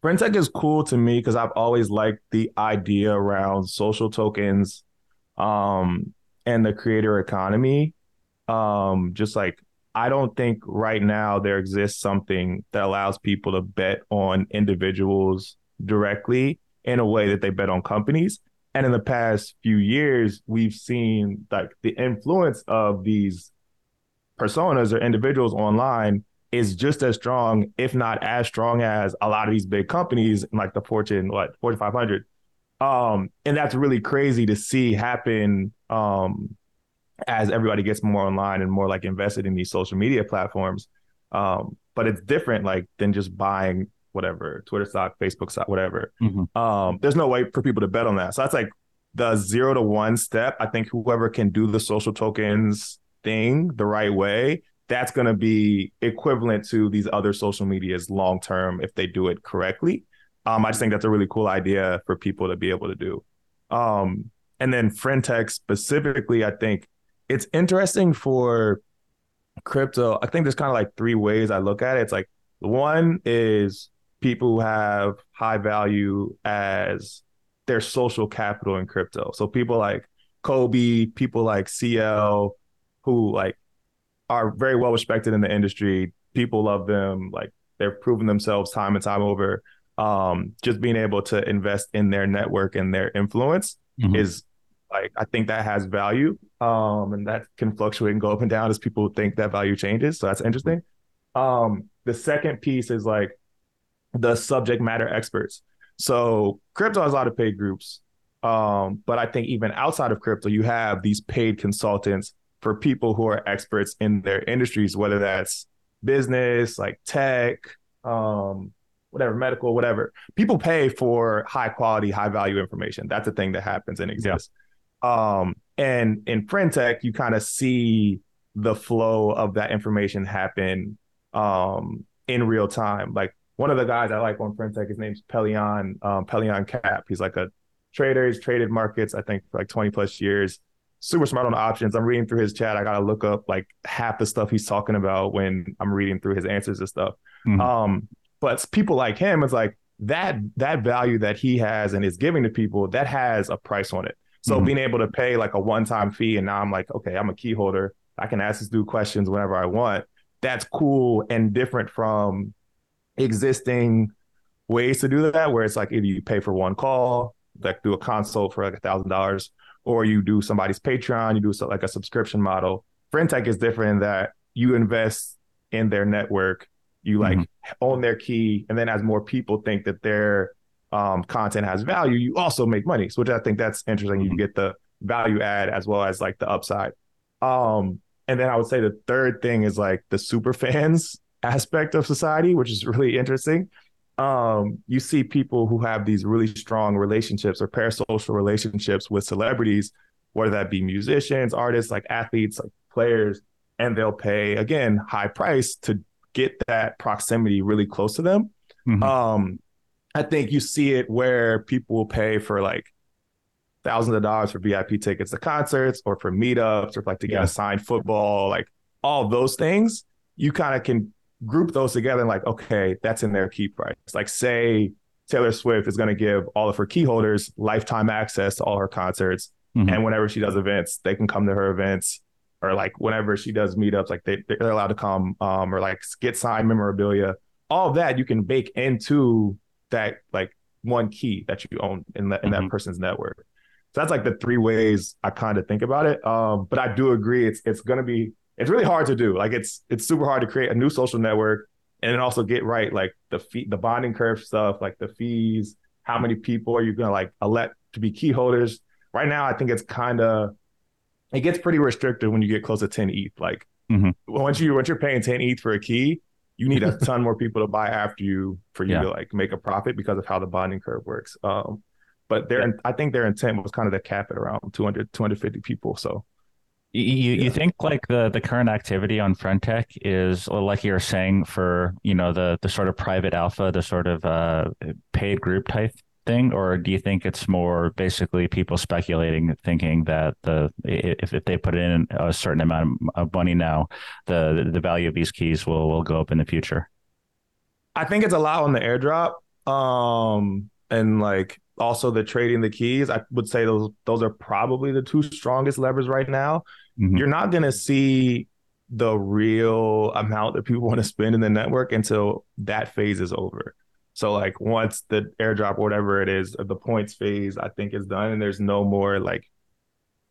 Friend.tech is cool to me because I've always liked the idea around social tokens um, and the creator economy. Um, just like I don't think right now there exists something that allows people to bet on individuals directly in a way that they bet on companies. And in the past few years, we've seen like the influence of these personas or individuals online is just as strong, if not as strong as a lot of these big companies like the Fortune, what, 4,500. Um, and that's really crazy to see happen um, as everybody gets more online and more like invested in these social media platforms. Um, but it's different like than just buying whatever Twitter stock, Facebook stock, whatever. Mm-hmm. Um, there's no way for people to bet on that. So that's like the zero to one step. I think whoever can do the social tokens thing the right way, that's going to be equivalent to these other social medias long term if they do it correctly. Um, I just think that's a really cool idea for people to be able to do. Um, and then Friend.tech specifically, I think it's interesting for crypto. I think there's kind of like three ways I look at it. It's like one is people who have high value as their social capital in crypto. So people like Cobie, people like CL, who like are very well respected in the industry. People love them. Like they've proven themselves time and time over. Um, just being able to invest in their network and their influence mm-hmm. is like I think that has value. Um, and that can fluctuate and go up and down as people think that value changes. So that's interesting. Um, the second piece is like the subject matter experts. So crypto has a lot of paid groups. Um, but I think even outside of crypto, you have these paid consultants for people who are experts in their industries, whether that's business, like tech, um, whatever, medical, whatever. People pay for high quality, high value information. That's a thing that happens and exists. Yeah. Um, and in Friend.tech, you kind of see the flow of that information happen um, in real time. Like one of the guys I like on Friend.tech, his name's Pelion, um, Pelion Cap. He's like a trader. He's traded markets, I think, for like 20 plus years. Super smart on options. I'm reading through his chat. I got to look up like half the stuff he's talking about when I'm reading through his answers and stuff. Mm-hmm. Um, but people like him, it's like that that value that he has and is giving to people that has a price on it. So mm-hmm. being able to pay like a one time fee, and now I'm like, okay, I'm a key holder. I can ask this dude questions whenever I want. That's cool and different from existing ways to do that, where it's like either you pay for one call, like do a consult for like a thousand dollars, or you do somebody's Patreon, you do like a subscription model. Friend.tech is different in that you invest in their network, you like mm-hmm. own their key, and then as more people think that their um, content has value, you also make money. So which I think that's interesting. You mm-hmm. get the value add as well as like the upside. Um, and then I would say the third thing is like the super fans aspect of society, which is really interesting. Um, you see people who have these really strong relationships or parasocial relationships with celebrities, whether that be musicians, artists, like athletes, like players, and they'll pay again high price to get that proximity really close to them. Mm-hmm. Um, I think you see it where people will pay for like thousands of dollars for VIP tickets to concerts or for meetups or like to get yeah. a signed football, like all those things. You kind of can group those together and like, okay, that's in their key price. Like, say Taylor Swift is going to give all of her key holders lifetime access to all her concerts. Mm-hmm. And whenever she does events, they can come to her events or like whenever she does meetups, like they, they're allowed to come um, or like get signed memorabilia. All that you can bake into that like one key that you own in, the, in mm-hmm. that person's network. So that's like the three ways I kind of think about it. Um, but I do agree it's it's going to be it's really hard to do. Like it's it's super hard to create a new social network and then also get right like the fee, the bonding curve stuff, like the fees. How many people are you gonna like elect to be key holders? Right now, I think it's kind of it gets pretty restrictive when you get close to 10 ETH. Like mm-hmm. once you once you're paying 10 ETH for a key, you need a ton more people to buy after you for you yeah. to like make a profit because of how the bonding curve works. Um, but their yeah. I think their intent was kind of to cap it around 200 250 people. So you, you think like the, the current activity on Friend.tech is like you're saying for you know the the sort of private alpha, the sort of uh, paid group type thing, or do you think it's more basically people speculating, thinking that the if, if they put in a certain amount of money now, the the value of these keys will will go up in the future? I think it's a lot on the airdrop. um, and like also the trading the keys. I would say those those are probably the two strongest levers right now. Mm-hmm. You're not gonna see the real amount that people want to spend in the network until that phase is over. So like once the airdrop whatever it is, the points phase I think is done, and there's no more like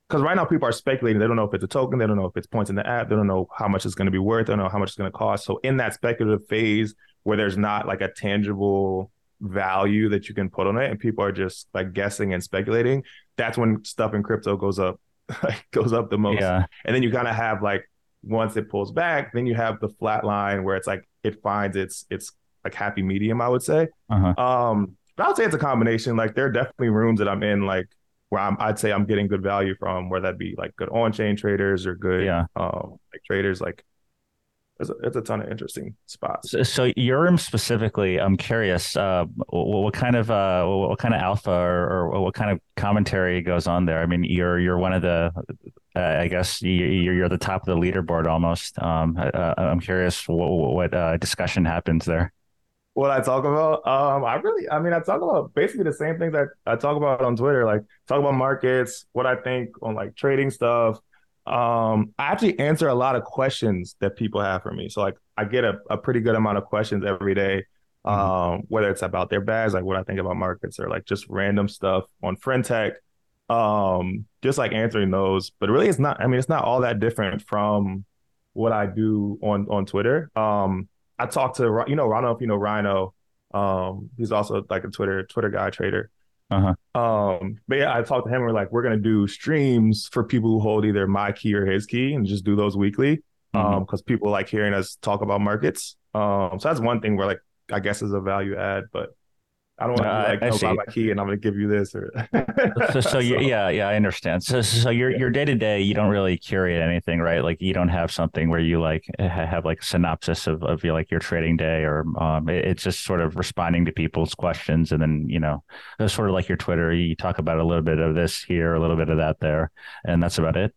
because right now people are speculating. They don't know if it's a token. They don't know if it's points in the app. They don't know how much it's going to be worth. They don't know how much it's going to cost. So in that speculative phase where there's not like a tangible value that you can put on it, and people are just like guessing and speculating, that's when stuff in crypto goes up, goes up the most. Yeah. And then you kind of have like once it pulls back, then you have the flat line where it's like it finds its its like happy medium, I would say. Uh-huh. Um, but I would say it's a combination. Like there are definitely rooms that I'm in, like where I'm, I'd say I'm getting good value from, where that'd be like good on-chain traders or good, yeah, um, like traders. Like it's a, it's a ton of interesting spots. So, so your specifically, I'm curious, uh, what, what, kind of uh, what kind of alpha or, or, what kind of commentary goes on there? I mean, you're you're one of the uh, I guess you're, you're the top of the leaderboard almost. Um, uh, I'm curious what, what uh, discussion happens there. What I talk about, um, I really, I mean, I talk about basically the same things that I talk about on Twitter, like talk about markets, what I think on like trading stuff. Um, I actually answer a lot of questions that people have for me. So like, I get a, a pretty good amount of questions every day, mm-hmm. um, whether it's about their bags, like what I think about markets, or like just random stuff on Friend.tech um just like answering those but really it's not i mean it's not all that different from what i do on on twitter um i talked to you know I don't know if you know Rhino um he's also like a twitter twitter guy trader uh-huh. um but yeah i talked to him we're like we're gonna do streams for people who hold either my key or his key and just do those weekly mm-hmm. um because people like hearing us talk about markets um so that's one thing where like i guess is a value add but I don't want to like, no, buy my key and I'm going to give you this or. so, so, you, yeah, yeah, I understand. So, so your your day to day, you don't really curate anything, right? Like you don't have something where you like have like a synopsis of of your like your trading day, or um, it, it's just sort of responding to people's questions, and then you know, sort of like your Twitter. You talk about a little bit of this here, a little bit of that there, and that's about it.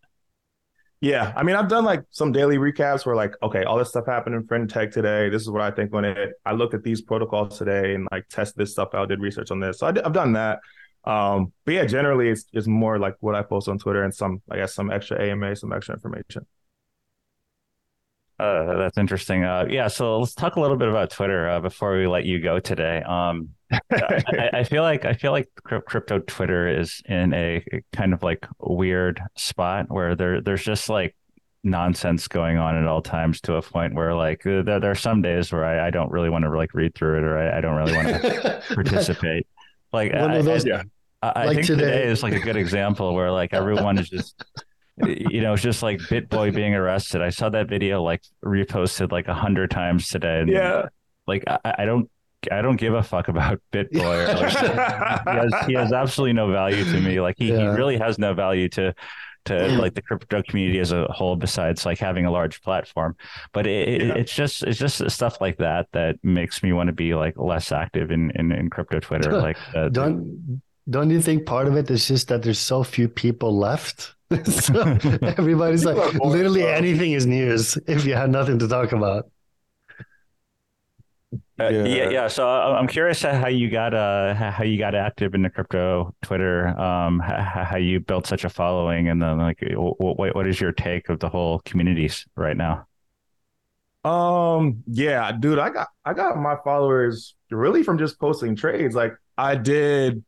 Yeah, I mean, I've done like some daily recaps where like, okay, all this stuff happened in Friend.tech today. This is what I think on it. I looked at these protocols today and like test this stuff out, did research on this. So I have done that. Um, but yeah, generally it's it's more like what I post on Twitter and some, I guess, some extra AMA, some extra information. Uh, that's interesting. Uh, yeah, so let's talk a little bit about Twitter uh, before we let you go today. Um, I, I, feel like I feel like crypto Twitter is in a kind of like weird spot where there there's just like nonsense going on at all times to a point where like there, there are some days where I, I don't really want to like read through it or I, I don't really want to participate. Like one I, those, yeah. I, like think today. today is like a good example where like everyone is just you know, it's just like BitBoy being arrested. I saw that video like reposted like a hundred times today. And, yeah. Like I, I don't I don't give a fuck about BitBoy. Like, he, has, he has absolutely no value to me. Like he, yeah. he really has no value to to like the crypto community as a whole besides like having a large platform but it, yeah. it's just it's just stuff like that that makes me want to be like less active in in, in crypto twitter like uh, don't don't you think part of it is just that there's so few people left so everybody's like literally anything is news if you had nothing to talk about uh, yeah. yeah, yeah. So uh, I'm curious how you got uh how you got active in the crypto Twitter, um, how, how you built such a following, and then like what what is your take of the whole communities right now? Um, yeah, dude, I got I got my followers really from just posting trades. Like I did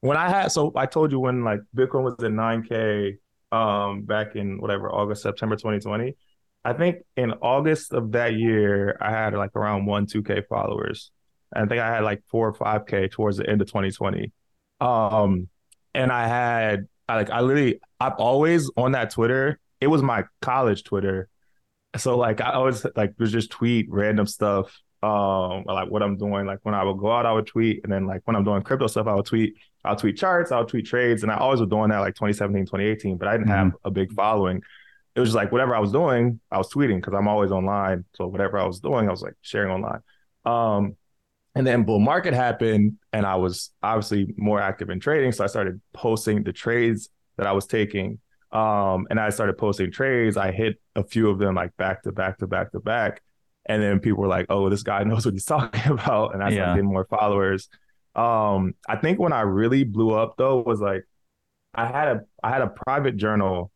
when I had so I told you when like Bitcoin was at 9k um back in whatever August September 2020 I think in August of that year, I had like around one, 2K followers. And I think I had like four or 5K towards the end of 2020. Um, and I had, I like, I literally, I'm always on that Twitter. It was my college Twitter. So like, I always like, was just tweet random stuff. Um, like what I'm doing. Like when I would go out, I would tweet. And then like when I'm doing crypto stuff, I would tweet. I'll tweet charts, I'll tweet trades. And I always was doing that like 2017, 2018, but I didn't mm-hmm. have a big following it was just like whatever I was doing, I was tweeting because I'm always online. So whatever I was doing, I was like sharing online. Um, and then bull market happened, and I was obviously more active in trading. So I started posting the trades that I was taking. Um, and I started posting trades. I hit a few of them like back to back to back to back. And then people were like, "Oh, this guy knows what he's talking about," and I started Yeah. getting more followers. Um, I think when I really blew up though was like I had a I had a private journal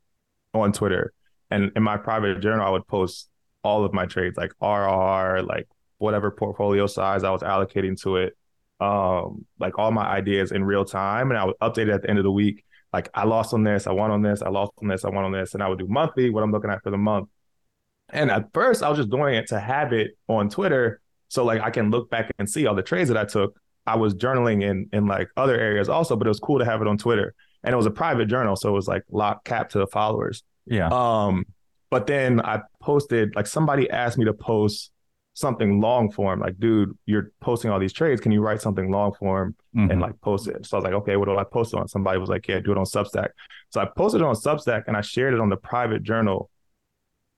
on Twitter, and in my private journal I would post all of my trades, like RR, like whatever portfolio size I was allocating to it, um, like all my ideas in real time, and I would update it at the end of the week. Like I lost on this, I won on this, I lost on this, I won on this, and I would do monthly what I'm looking at for the month. And at first, I was just doing it to have it on Twitter, so like I can look back and see all the trades that I took. I was journaling in in like other areas also, but it was cool to have it on Twitter. And it was a private journal, so it was like locked cap to the followers. Yeah. Um, but then I posted like somebody asked me to post something long form. Like, dude, you're posting all these trades. Can you write something long form Mhm. and like post it? So I was like, okay, what do I post on? Somebody was like, yeah, do it on Substack. So I posted it on Substack and I shared it on the private journal.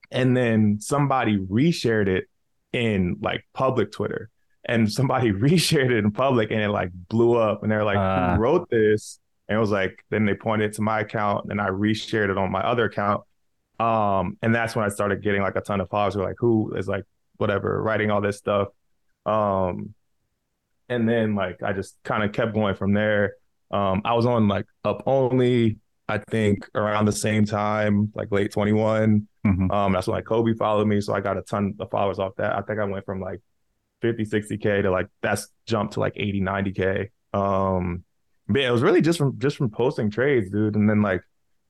And then somebody reshared it in like public Twitter. And somebody reshared it in public and it like blew up. And they're like, Ah. who wrote this? And it was like, then they pointed to my account and I reshared it on my other account. Um, and that's when I started getting like a ton of followers who like, who is like whatever, writing all this stuff. Um, and then like I just kind of kept going from there. Um, I was on like up only, I think around the same time, like late 21. Mhm. Um, that's when like Cobie followed me. So I got a ton of followers off that. I think I went from like 50, 60K to like that's jumped to like 80, 90K. Um, but it was really just from just from posting trades, dude. And then like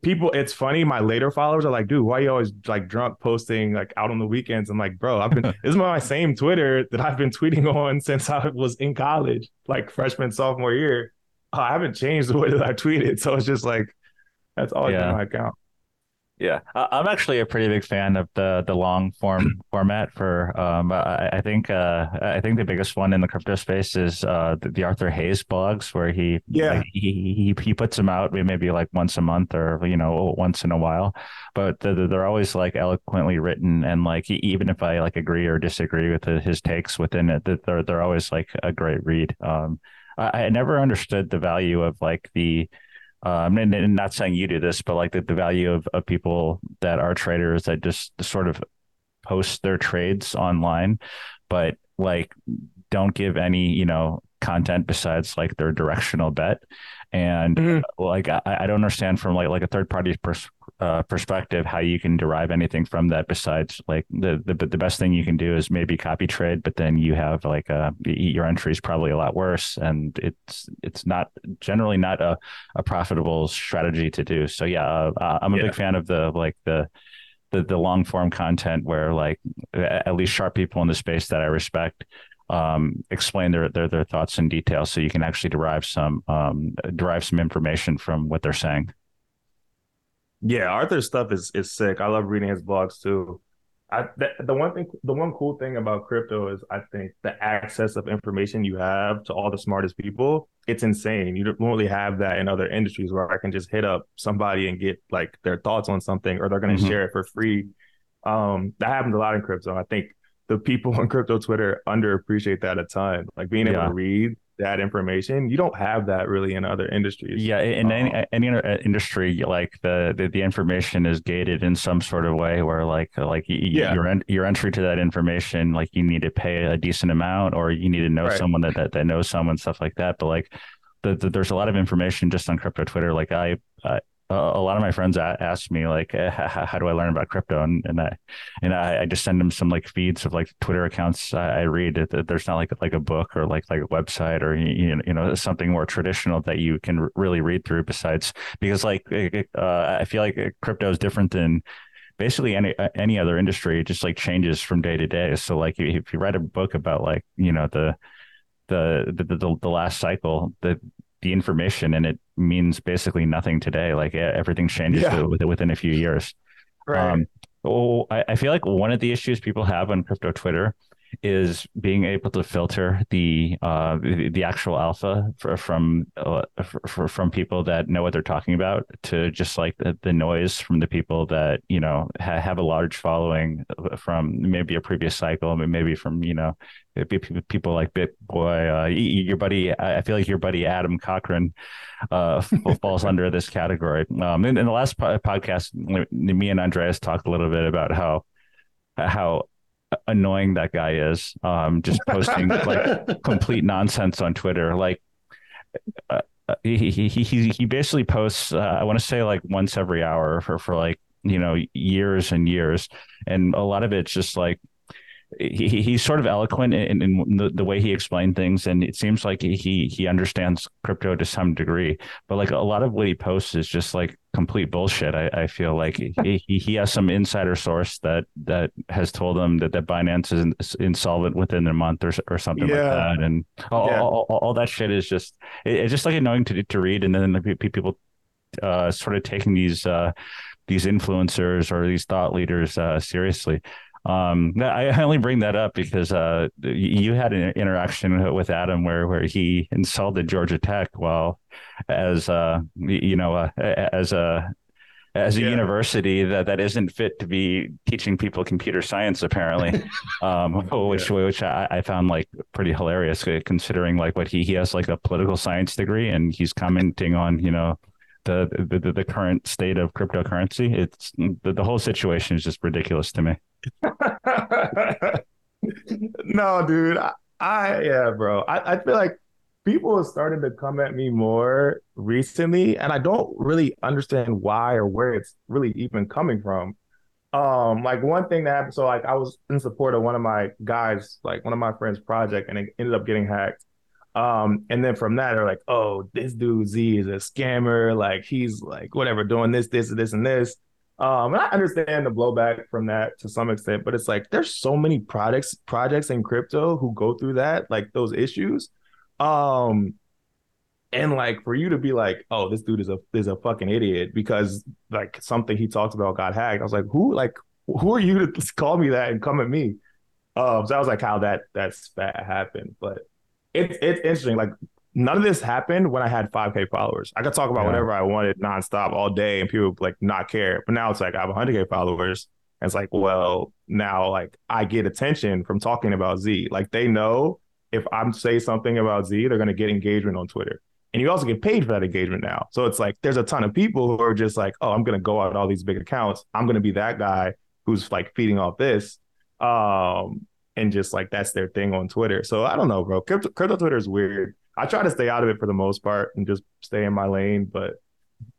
people, it's funny, my later followers are like, dude, why are you always like drunk posting like out on the weekends? I'm like, bro, I've been this is my same Twitter that I've been tweeting on since I was in college, like freshman, sophomore year. I haven't changed the way that I tweeted. So it's just like that's all Yeah. been my account. Yeah, I- I'm actually a pretty big fan of the the long form format for. Um, I, I think uh, I think the biggest one in the crypto space is uh, the, the Arthur Hayes blogs, where he Yeah. like, he, he he puts them out maybe like once a month or you know once in a while, but they're, they're always like eloquently written and like even if I like agree or disagree with the, his takes within it, they're they're always like a great read. Um, I, I never understood the value of like the um, and, and not saying you do this, but like the, the value of, of people that are traders that just sort of post their trades online, but like don't give any, you know, content besides like their directional bet. And Mhm. like, I, I don't understand from like, like a third party pers- uh, perspective, how you can derive anything from that besides like the, the, the best thing you can do is maybe copy trade, but then you have like uh your entry is probably a lot worse and it's, it's not generally not a, a profitable strategy to do. So yeah, uh, I'm a Yeah. big fan of the like the the the long form content where like at least sharp people in the space that I respect um, explain their, their their thoughts in detail, so you can actually derive some um, derive some information from what they're saying. Yeah, Arthur's stuff is is sick. I love reading his blogs too. I the, the one thing the one cool thing about crypto is I think the access of information you have to all the smartest people, it's insane. You don't really have that in other industries where I can just hit up somebody and get like their thoughts on something or they're going to Mhm. share it for free. Um that happens a lot in crypto. I think the people on crypto Twitter underappreciate that a ton. Like being able Yeah. to read that information, you don't have that really in other industries. Yeah, in any Um, any other industry, like the, the the information is gated in some sort of way, where like like y- y- Yeah. your en- your entry to that information, like you need to pay a decent amount, or you need to know Right. someone that, that that knows someone, stuff like that. But like, the, the, there's a lot of information just on crypto Twitter. Like I. I a lot of my friends ask me like, eh, how, do I learn about crypto? And and I and I, I just send them some like feeds of like Twitter accounts I, I read. That There's not like like a book or like like a website or you know, you know something more traditional that you can really read through. Besides, because like uh, I feel like crypto is different than basically any uh, any other industry. It just like changes from day to day. So like if you write a book about like you know the the the the, the last cycle, the the information and it means basically nothing today. Like everything changes Yeah. within a few years. Right. Um, oh, I, I feel like one of the issues people have on crypto Twitter is being able to filter the uh, the, actual alpha for, from uh, for, from people that know what they're talking about to just like the, the noise from the people that you know ha- have a large following from maybe a previous cycle, maybe from you know pe- pe- people like BitBoy, uh, your buddy. I I feel like your buddy Adam Cochran uh, falls under this category. Um, in, in the last po- podcast, me and Andreas talked a little bit about how how annoying that guy is. Um, just posting like complete nonsense on Twitter. Like uh, uh he, he he he basically posts. Uh, I want to say like once every hour for for like you know years and years, and a lot of it's just like he, he's sort of eloquent in, in the, the, way he explained things, and it seems like he he understands crypto to some degree. But like a lot of what he posts is just like complete bullshit. I, I feel like he, he has some insider source that that has told him that that Binance is insolvent within a month or or something yeah. like that, and all, yeah. all, all, all, that shit is just it's just like annoying to to read, and then the people uh, sort of taking these. Uh, these influencers or these thought leaders uh, seriously. Um, I only bring that up because uh, you had an interaction with Adam where where he insulted Georgia Tech while as uh, you know uh, as a as a yeah. university that, that isn't fit to be teaching people computer science apparently um, which yeah. which I, I, found like pretty hilarious considering like what he he has like a political science degree and he's commenting on you know the the, the current state of cryptocurrency it's the, the whole situation is just ridiculous to me no, dude. I, I, yeah, bro. I, I feel like people are starting to come at me more recently, and I don't really understand why or where it's really even coming from. Um, like one thing that happened, so like I was in support of one of my guys, like one of my friends' project, and it ended up getting hacked. Um, and then from that, they're like, oh, this dude Z is a scammer, like he's like whatever, doing this, this, this, and this. Um, and I understand the blowback from that to some extent, but it's like there's so many products, projects in crypto who go through that, like those issues. Um, and like for you to be like, oh, this dude is a is a fucking idiot because like something he talked about got hacked. I was like, who like who are you to call me that and come at me? Um, so I was like how that that happened. But it's it's interesting. Like none of this happened when I had 5K followers. I could talk about yeah. whatever I wanted nonstop all day and people like not care. But now it's like I have 100K followers. And it's like, well, now like I get attention from talking about Z. Like they know if I'm say something about Z, they're going to get engagement on Twitter. And you also get paid for that engagement now. So it's like there's a ton of people who are just like, oh, I'm going to go out all these big accounts. I'm going to be that guy who's like feeding off this. Um, and just like that's their thing on Twitter. So I don't know, bro. Crypto, crypto Twitter is weird. I try to stay out of it for the most part and just stay in my lane, but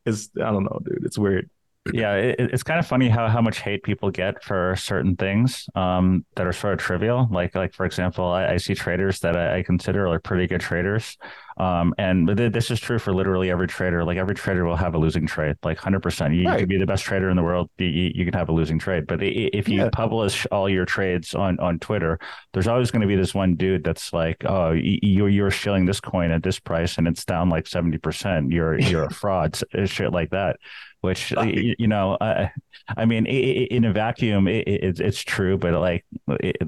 it's I don't know, dude. It's weird yeah, it, it's kind of funny how, how much hate people get for certain things um, that are sort of trivial. Like like for example, I, I see traders that I, I, consider like pretty good traders, um, and this is true for literally every trader. Like every trader will have a losing trade, like hundred percent. You right. can be the best trader in the world, you, you can have a losing trade. But if you yeah. publish all your trades on on Twitter, there's always going to be this one dude that's like, oh, you you're shilling this coin at this price and it's down like seventy percent. You're you're a fraud, shit like that which you know uh, i mean in a vacuum it, it's true but like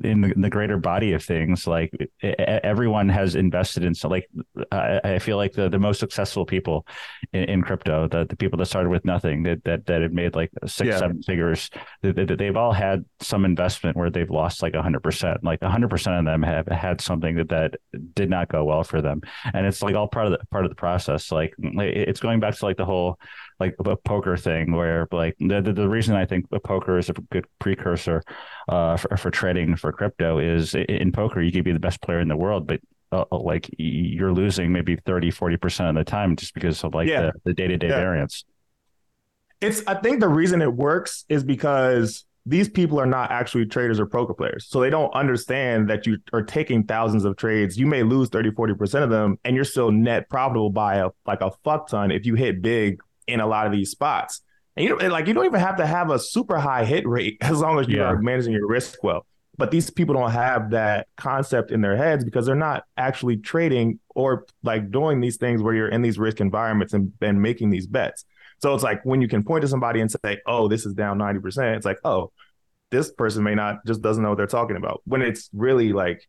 in the, greater body of things like everyone has invested in so like i feel like the, the most successful people in, in crypto the, the people that started with nothing that that, that had made like six yeah. seven figures they've all had some investment where they've lost like 100% like 100% of them have had something that that did not go well for them and it's like all part of the part of the process like it's going back to like the whole like a poker thing where like the, the, the reason I think poker is a good precursor uh, for, for trading for crypto is in poker you could be the best player in the world but uh, uh like you're losing maybe 30 40% of the time just because of like yeah. the, day-to-day yeah. variance it's i think the reason it works is because these people are not actually traders or poker players. So they don't understand that you are taking thousands of trades. You may lose 30, 40% of them and you're still net profitable by a like a fuck ton if you hit big in a lot of these spots. And you know, like you don't even have to have a super high hit rate as long as you yeah. are managing your risk well. But these people don't have that concept in their heads because they're not actually trading or like doing these things where you're in these risk environments and, and making these bets. So it's like when you can point to somebody and say, "Oh, this is down 90%," it's like, "Oh, this person may not just doesn't know what they're talking about." When it's really like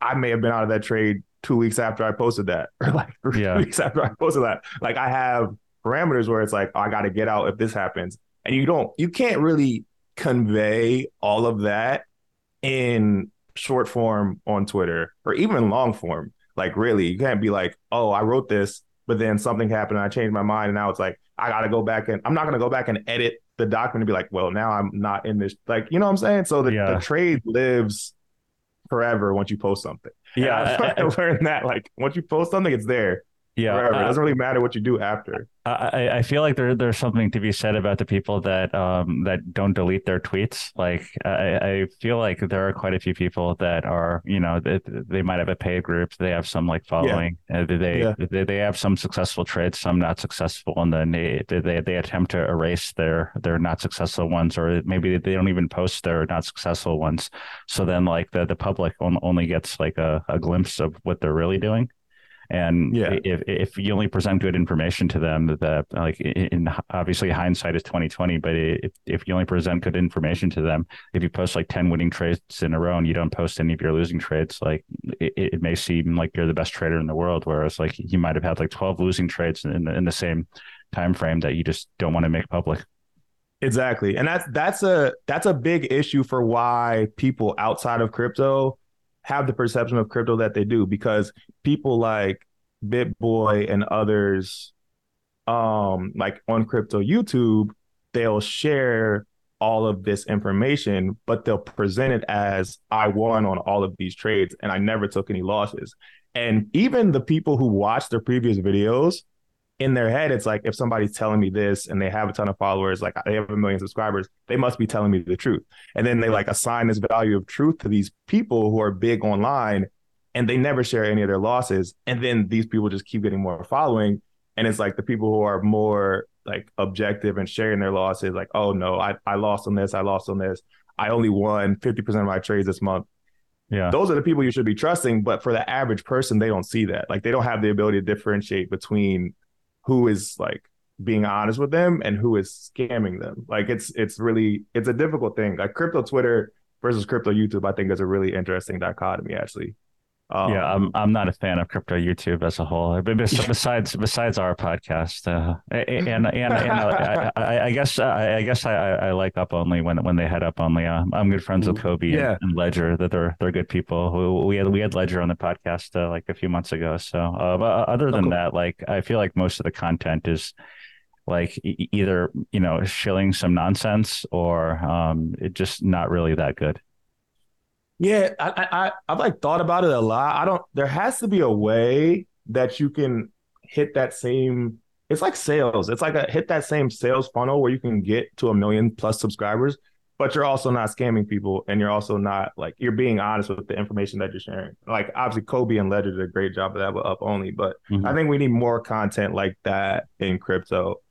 I may have been out of that trade two weeks after I posted that, or like three yeah. weeks after I posted that. Like I have parameters where it's like, oh, I got to get out if this happens. And you don't, you can't really convey all of that in short form on Twitter or even long form. Like, really, you can't be like, oh, I wrote this, but then something happened and I changed my mind. And now it's like, I got to go back and I'm not going to go back and edit the document to be like, well, now I'm not in this. Like, you know what I'm saying? So the, Yeah. the trade lives forever once you post something. And Yeah, I, I- I learned that like once you post something, it's there Yeah, it uh, doesn't really matter what you do after. I, I- feel like there there's something to be said about the people that um that don't delete their tweets. Like I, I feel like there are quite a few people that are you know they, they might have a paid group, they have some like following, uh, they, Yeah. they they have some successful trades, some not successful, and then they they they attempt to erase their their not successful ones, or maybe they don't even post their not successful ones. So then like the the public on- only gets like a, a glimpse of what they're really doing. And Yeah. if if you only present good information to them, that like in in- obviously hindsight is twenty twenty, but if if you only present good information to them, if you post like ten winning trades in a row and you don't post any of your losing trades, like it, it may seem like you're the best trader in the world, whereas like you might have had like twelve losing trades in the, in the same time frame that you just don't want to make public. Exactly. And that's that's a that's a big issue for why people outside of crypto have the perception of crypto that they do because people like BitBoy and others um like on crypto YouTube, they'll share all of this information, but they'll present it as I won on all of these trades and I never took any losses. And even the people who watch their previous videos, in their head, it's like if somebody's telling me this and they have a ton of followers, like they have a million subscribers, they must be telling me the truth. And then they like assign this value of truth to these people who are big online and they never share any of their losses. And then these people just keep getting more following. And it's like the people who are more like objective and sharing their losses, like, oh no, I, I lost on this, I lost on this. I only won 50% of my trades this month Yeah. those are the people you should be trusting. But for the average person, they don't see that. Like they don't have the ability to differentiate between who is like being honest with them and who is scamming them. Like it's it's really it's a difficult thing. Like crypto Twitter versus crypto YouTube, I think is a really interesting dichotomy actually. Um, yeah, I'm I'm not a fan of crypto YouTube as a whole. But besides besides our podcast, uh, and and, and, uh, I, I, guess I, I guess I, I like Up Only when when they had Up Only. Uh, I'm good friends with Cobie Yeah. and, Ledger. That they're they're good people. We, we had we had Ledger on the podcast uh, like a few months ago. So, uh, but other than cool. that, like I feel like most of the content is like e- either you know shilling some nonsense or um it just not really that good. Yeah, I, I I- I've like thought about it a lot. I don't. There has to be a way that you can hit that same. It's like sales. It's like a hit that same sales funnel where you can get to a million plus subscribers, but you're also not scamming people, and you're also not like you're being honest with the information that you're sharing. Like obviously, Cobie and Ledger did a great job of that with Up Only, but Mhm. I think we need more content like that in crypto.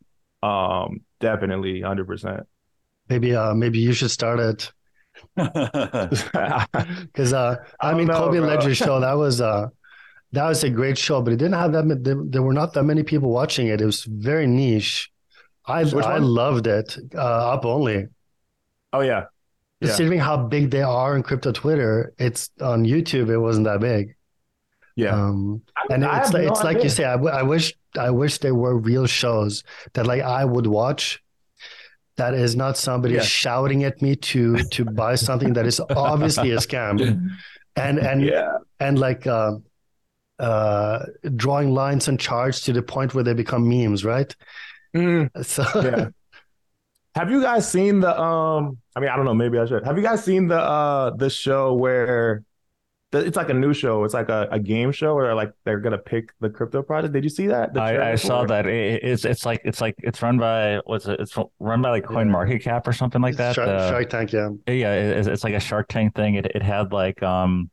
Um, definitely, hundred percent. Maybe uh maybe you should start it because uh I, I mean know, Cobie. Ledger show that was uh that was a great show, but it didn't have that ma- there, were not that many people watching it. It was very niche. I Which I one? loved it. Uh, up only. Oh yeah, Yeah. Considering how big they are in crypto Twitter, it's on YouTube. It wasn't that big. yeah. Um, and I it's like no it's like you say. I, w- I wish I wish there were real shows that like I would watch. That is not somebody Yeah. shouting at me to to buy something that is obviously a scam, and and yeah. and like uh, uh, drawing lines and charts to the point where they become memes, right? Mm. So yeah. Have you guys seen the um I mean I don't know, maybe I should. Have you guys seen the uh the show where it's like a new show. It's like a, a game show where like they're gonna pick the crypto project. Did you see that? I, I saw that it, it's it's like it's like it's run by what's it? It's run by like Coin Yeah. Market Cap or something like that. Shark, Uh, Shark Tank, yeah. yeah, it, it's like a Shark Tank thing. It it had like um,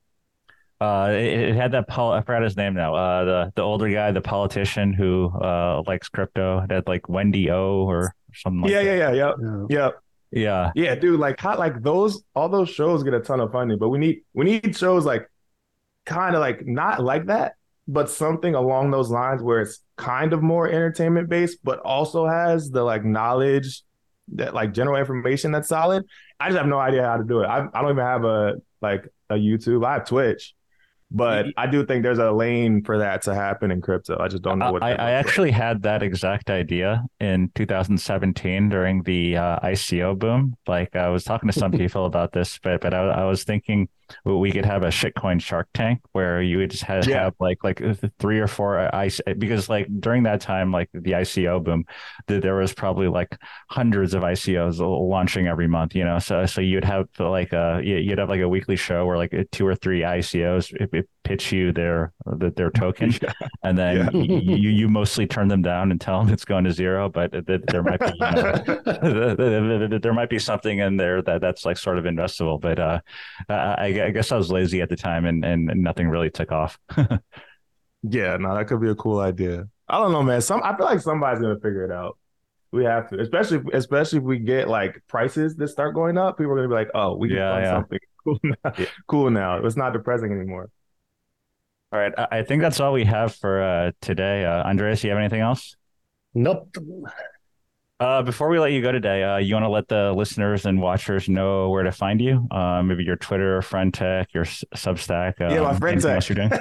uh, it, it had that Paul. I forgot his name now. Uh, the the older guy, the politician who uh likes crypto. That like Wendy O or something like Yeah, that. yeah, yeah, yeah. yeah. Yeah. Yeah, Yeah, dude, like how like those all those shows get a ton of funding, but we need we need shows like kind of like not like that, but something along those lines where it's kind of more entertainment based, but also has the like knowledge that like general information that's solid. I just have no idea how to do it. I, I don't even have a like a YouTube. I have Twitch, but I do think there's a lane for that to happen in crypto. I just don't know what I, I looks like. actually had that exact idea in 2017 during the uh, ICO boom. Like I was talking to some people about this, but but I, I was thinking we could have a shitcoin Shark Tank where you would just have, Yeah. have like like three or four uh, ice uh, because like during that time like the ICO boom, th- there was probably like hundreds of ICOs launching every month. You know, so so you'd have like a you'd have like a weekly show where like two or three ICOs pitch you their their token, and then Yeah. you you mostly turn them down and tell them it's going to zero. But th- there might be there might be something in there that that's like sort of investable. But uh, I, I guess I was lazy at the time, and and nothing really took off. Yeah, no, that could be a cool idea. I don't know, man. Some I feel like somebody's gonna figure it out. We have to, especially especially if we get like prices that start going up. People are gonna be like, "Oh, we can Yeah, find yeah. something cool now. Yeah. Cool now. It's not depressing anymore." All right, I I think that's all we have for uh, today. Uh, Andreas, you have anything else? Nope. Uh, before we let you go today, uh, you want to let the listeners and watchers know where to find you? Uh, maybe your Twitter, Friend.tech, your S- Substack. yeah, my um, friend anything else you're doing?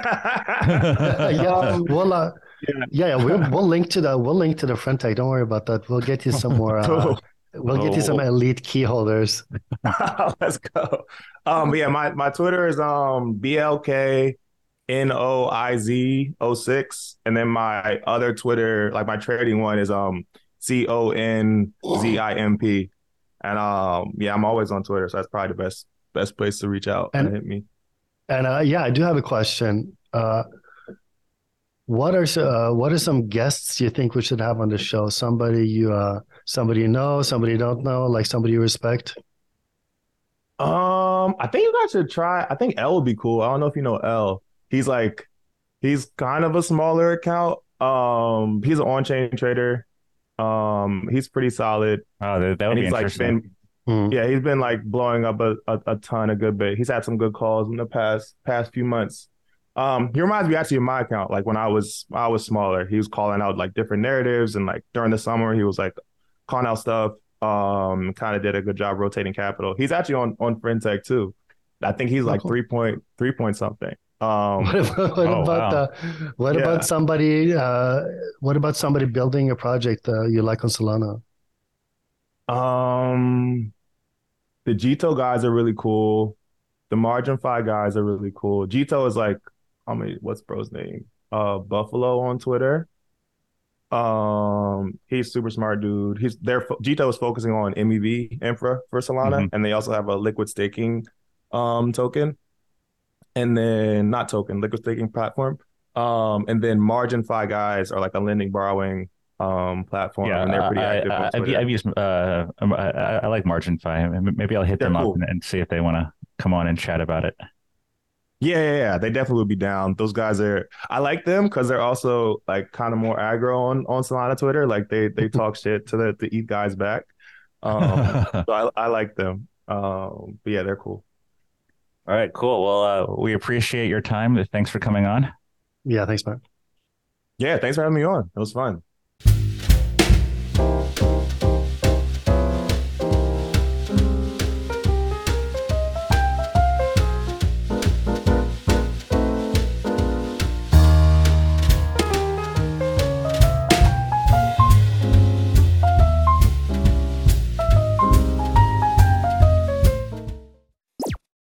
yeah, we'll uh, Yeah. yeah, yeah, we'll, we'll link to the we'll link to the Friend.tech. Don't worry about that. We'll get you some more. Uh, Cool. we'll get you some elite key holders. Let's go. Um, but yeah, my my Twitter is um BLK N O I Z 06. And then my other Twitter, like my trading one is um C O N Z I M P. And um yeah, I'm always on Twitter, so that's probably the best best place to reach out and, And- hit me. And uh, yeah, I do have a question. Uh, what are uh, what are some guests you think we should have on the show? Somebody you uh, somebody you know, somebody you don't know, like somebody you respect. Um, I think you guys should try. I think L would be cool. I don't know if you know L. He's like, he's kind of a smaller account. Um, he's an on-chain trader. Um, he's pretty solid. Oh, that, that would and be he's like interesting. been, Hmm. yeah, he's been like blowing up a, a, a ton of good bit. He's had some good calls in the past past few months. Um, he reminds me actually of my account. Like when I was I was smaller, he was calling out like different narratives, and like during the summer, he was like calling out stuff. Um, kind of did a good job rotating capital. He's actually on on Friend.tech too. I think he's like cool. three point three point something. Um, What about what Oh, about wow. uh, what Yeah. about somebody uh, what about somebody building a project uh, you like on Solana? Um, the Jito guys are really cool. The MarginFi guys are really cool. Jito is like, I mean, what's bro's name? Uh, buffalu on Twitter. Um, he's super smart dude. He's there. Jito is focusing on MEV infra for Solana, Mhm. and they also have a liquid staking um token, and then not token, liquid staking platform. Um, and then MarginFi guys are like a lending borrowing um platform, Yeah, and they're pretty I, active I, I've, I've used. Uh, um, I, I I like MarginFi. Maybe I'll hit They're them cool. up and, and see if they want to come on and chat about it. Yeah, yeah, yeah. They definitely would be down. Those guys are. I like them because they're also like kind of more aggro on on Solana Twitter. Like they they talk shit to the to eat guys back. Um, so I I like them. Um, but yeah, they're cool. All right, cool. Well, uh, we appreciate your time. Thanks for coming on. Yeah, thanks, man. Yeah, thanks for having me on. It was fun.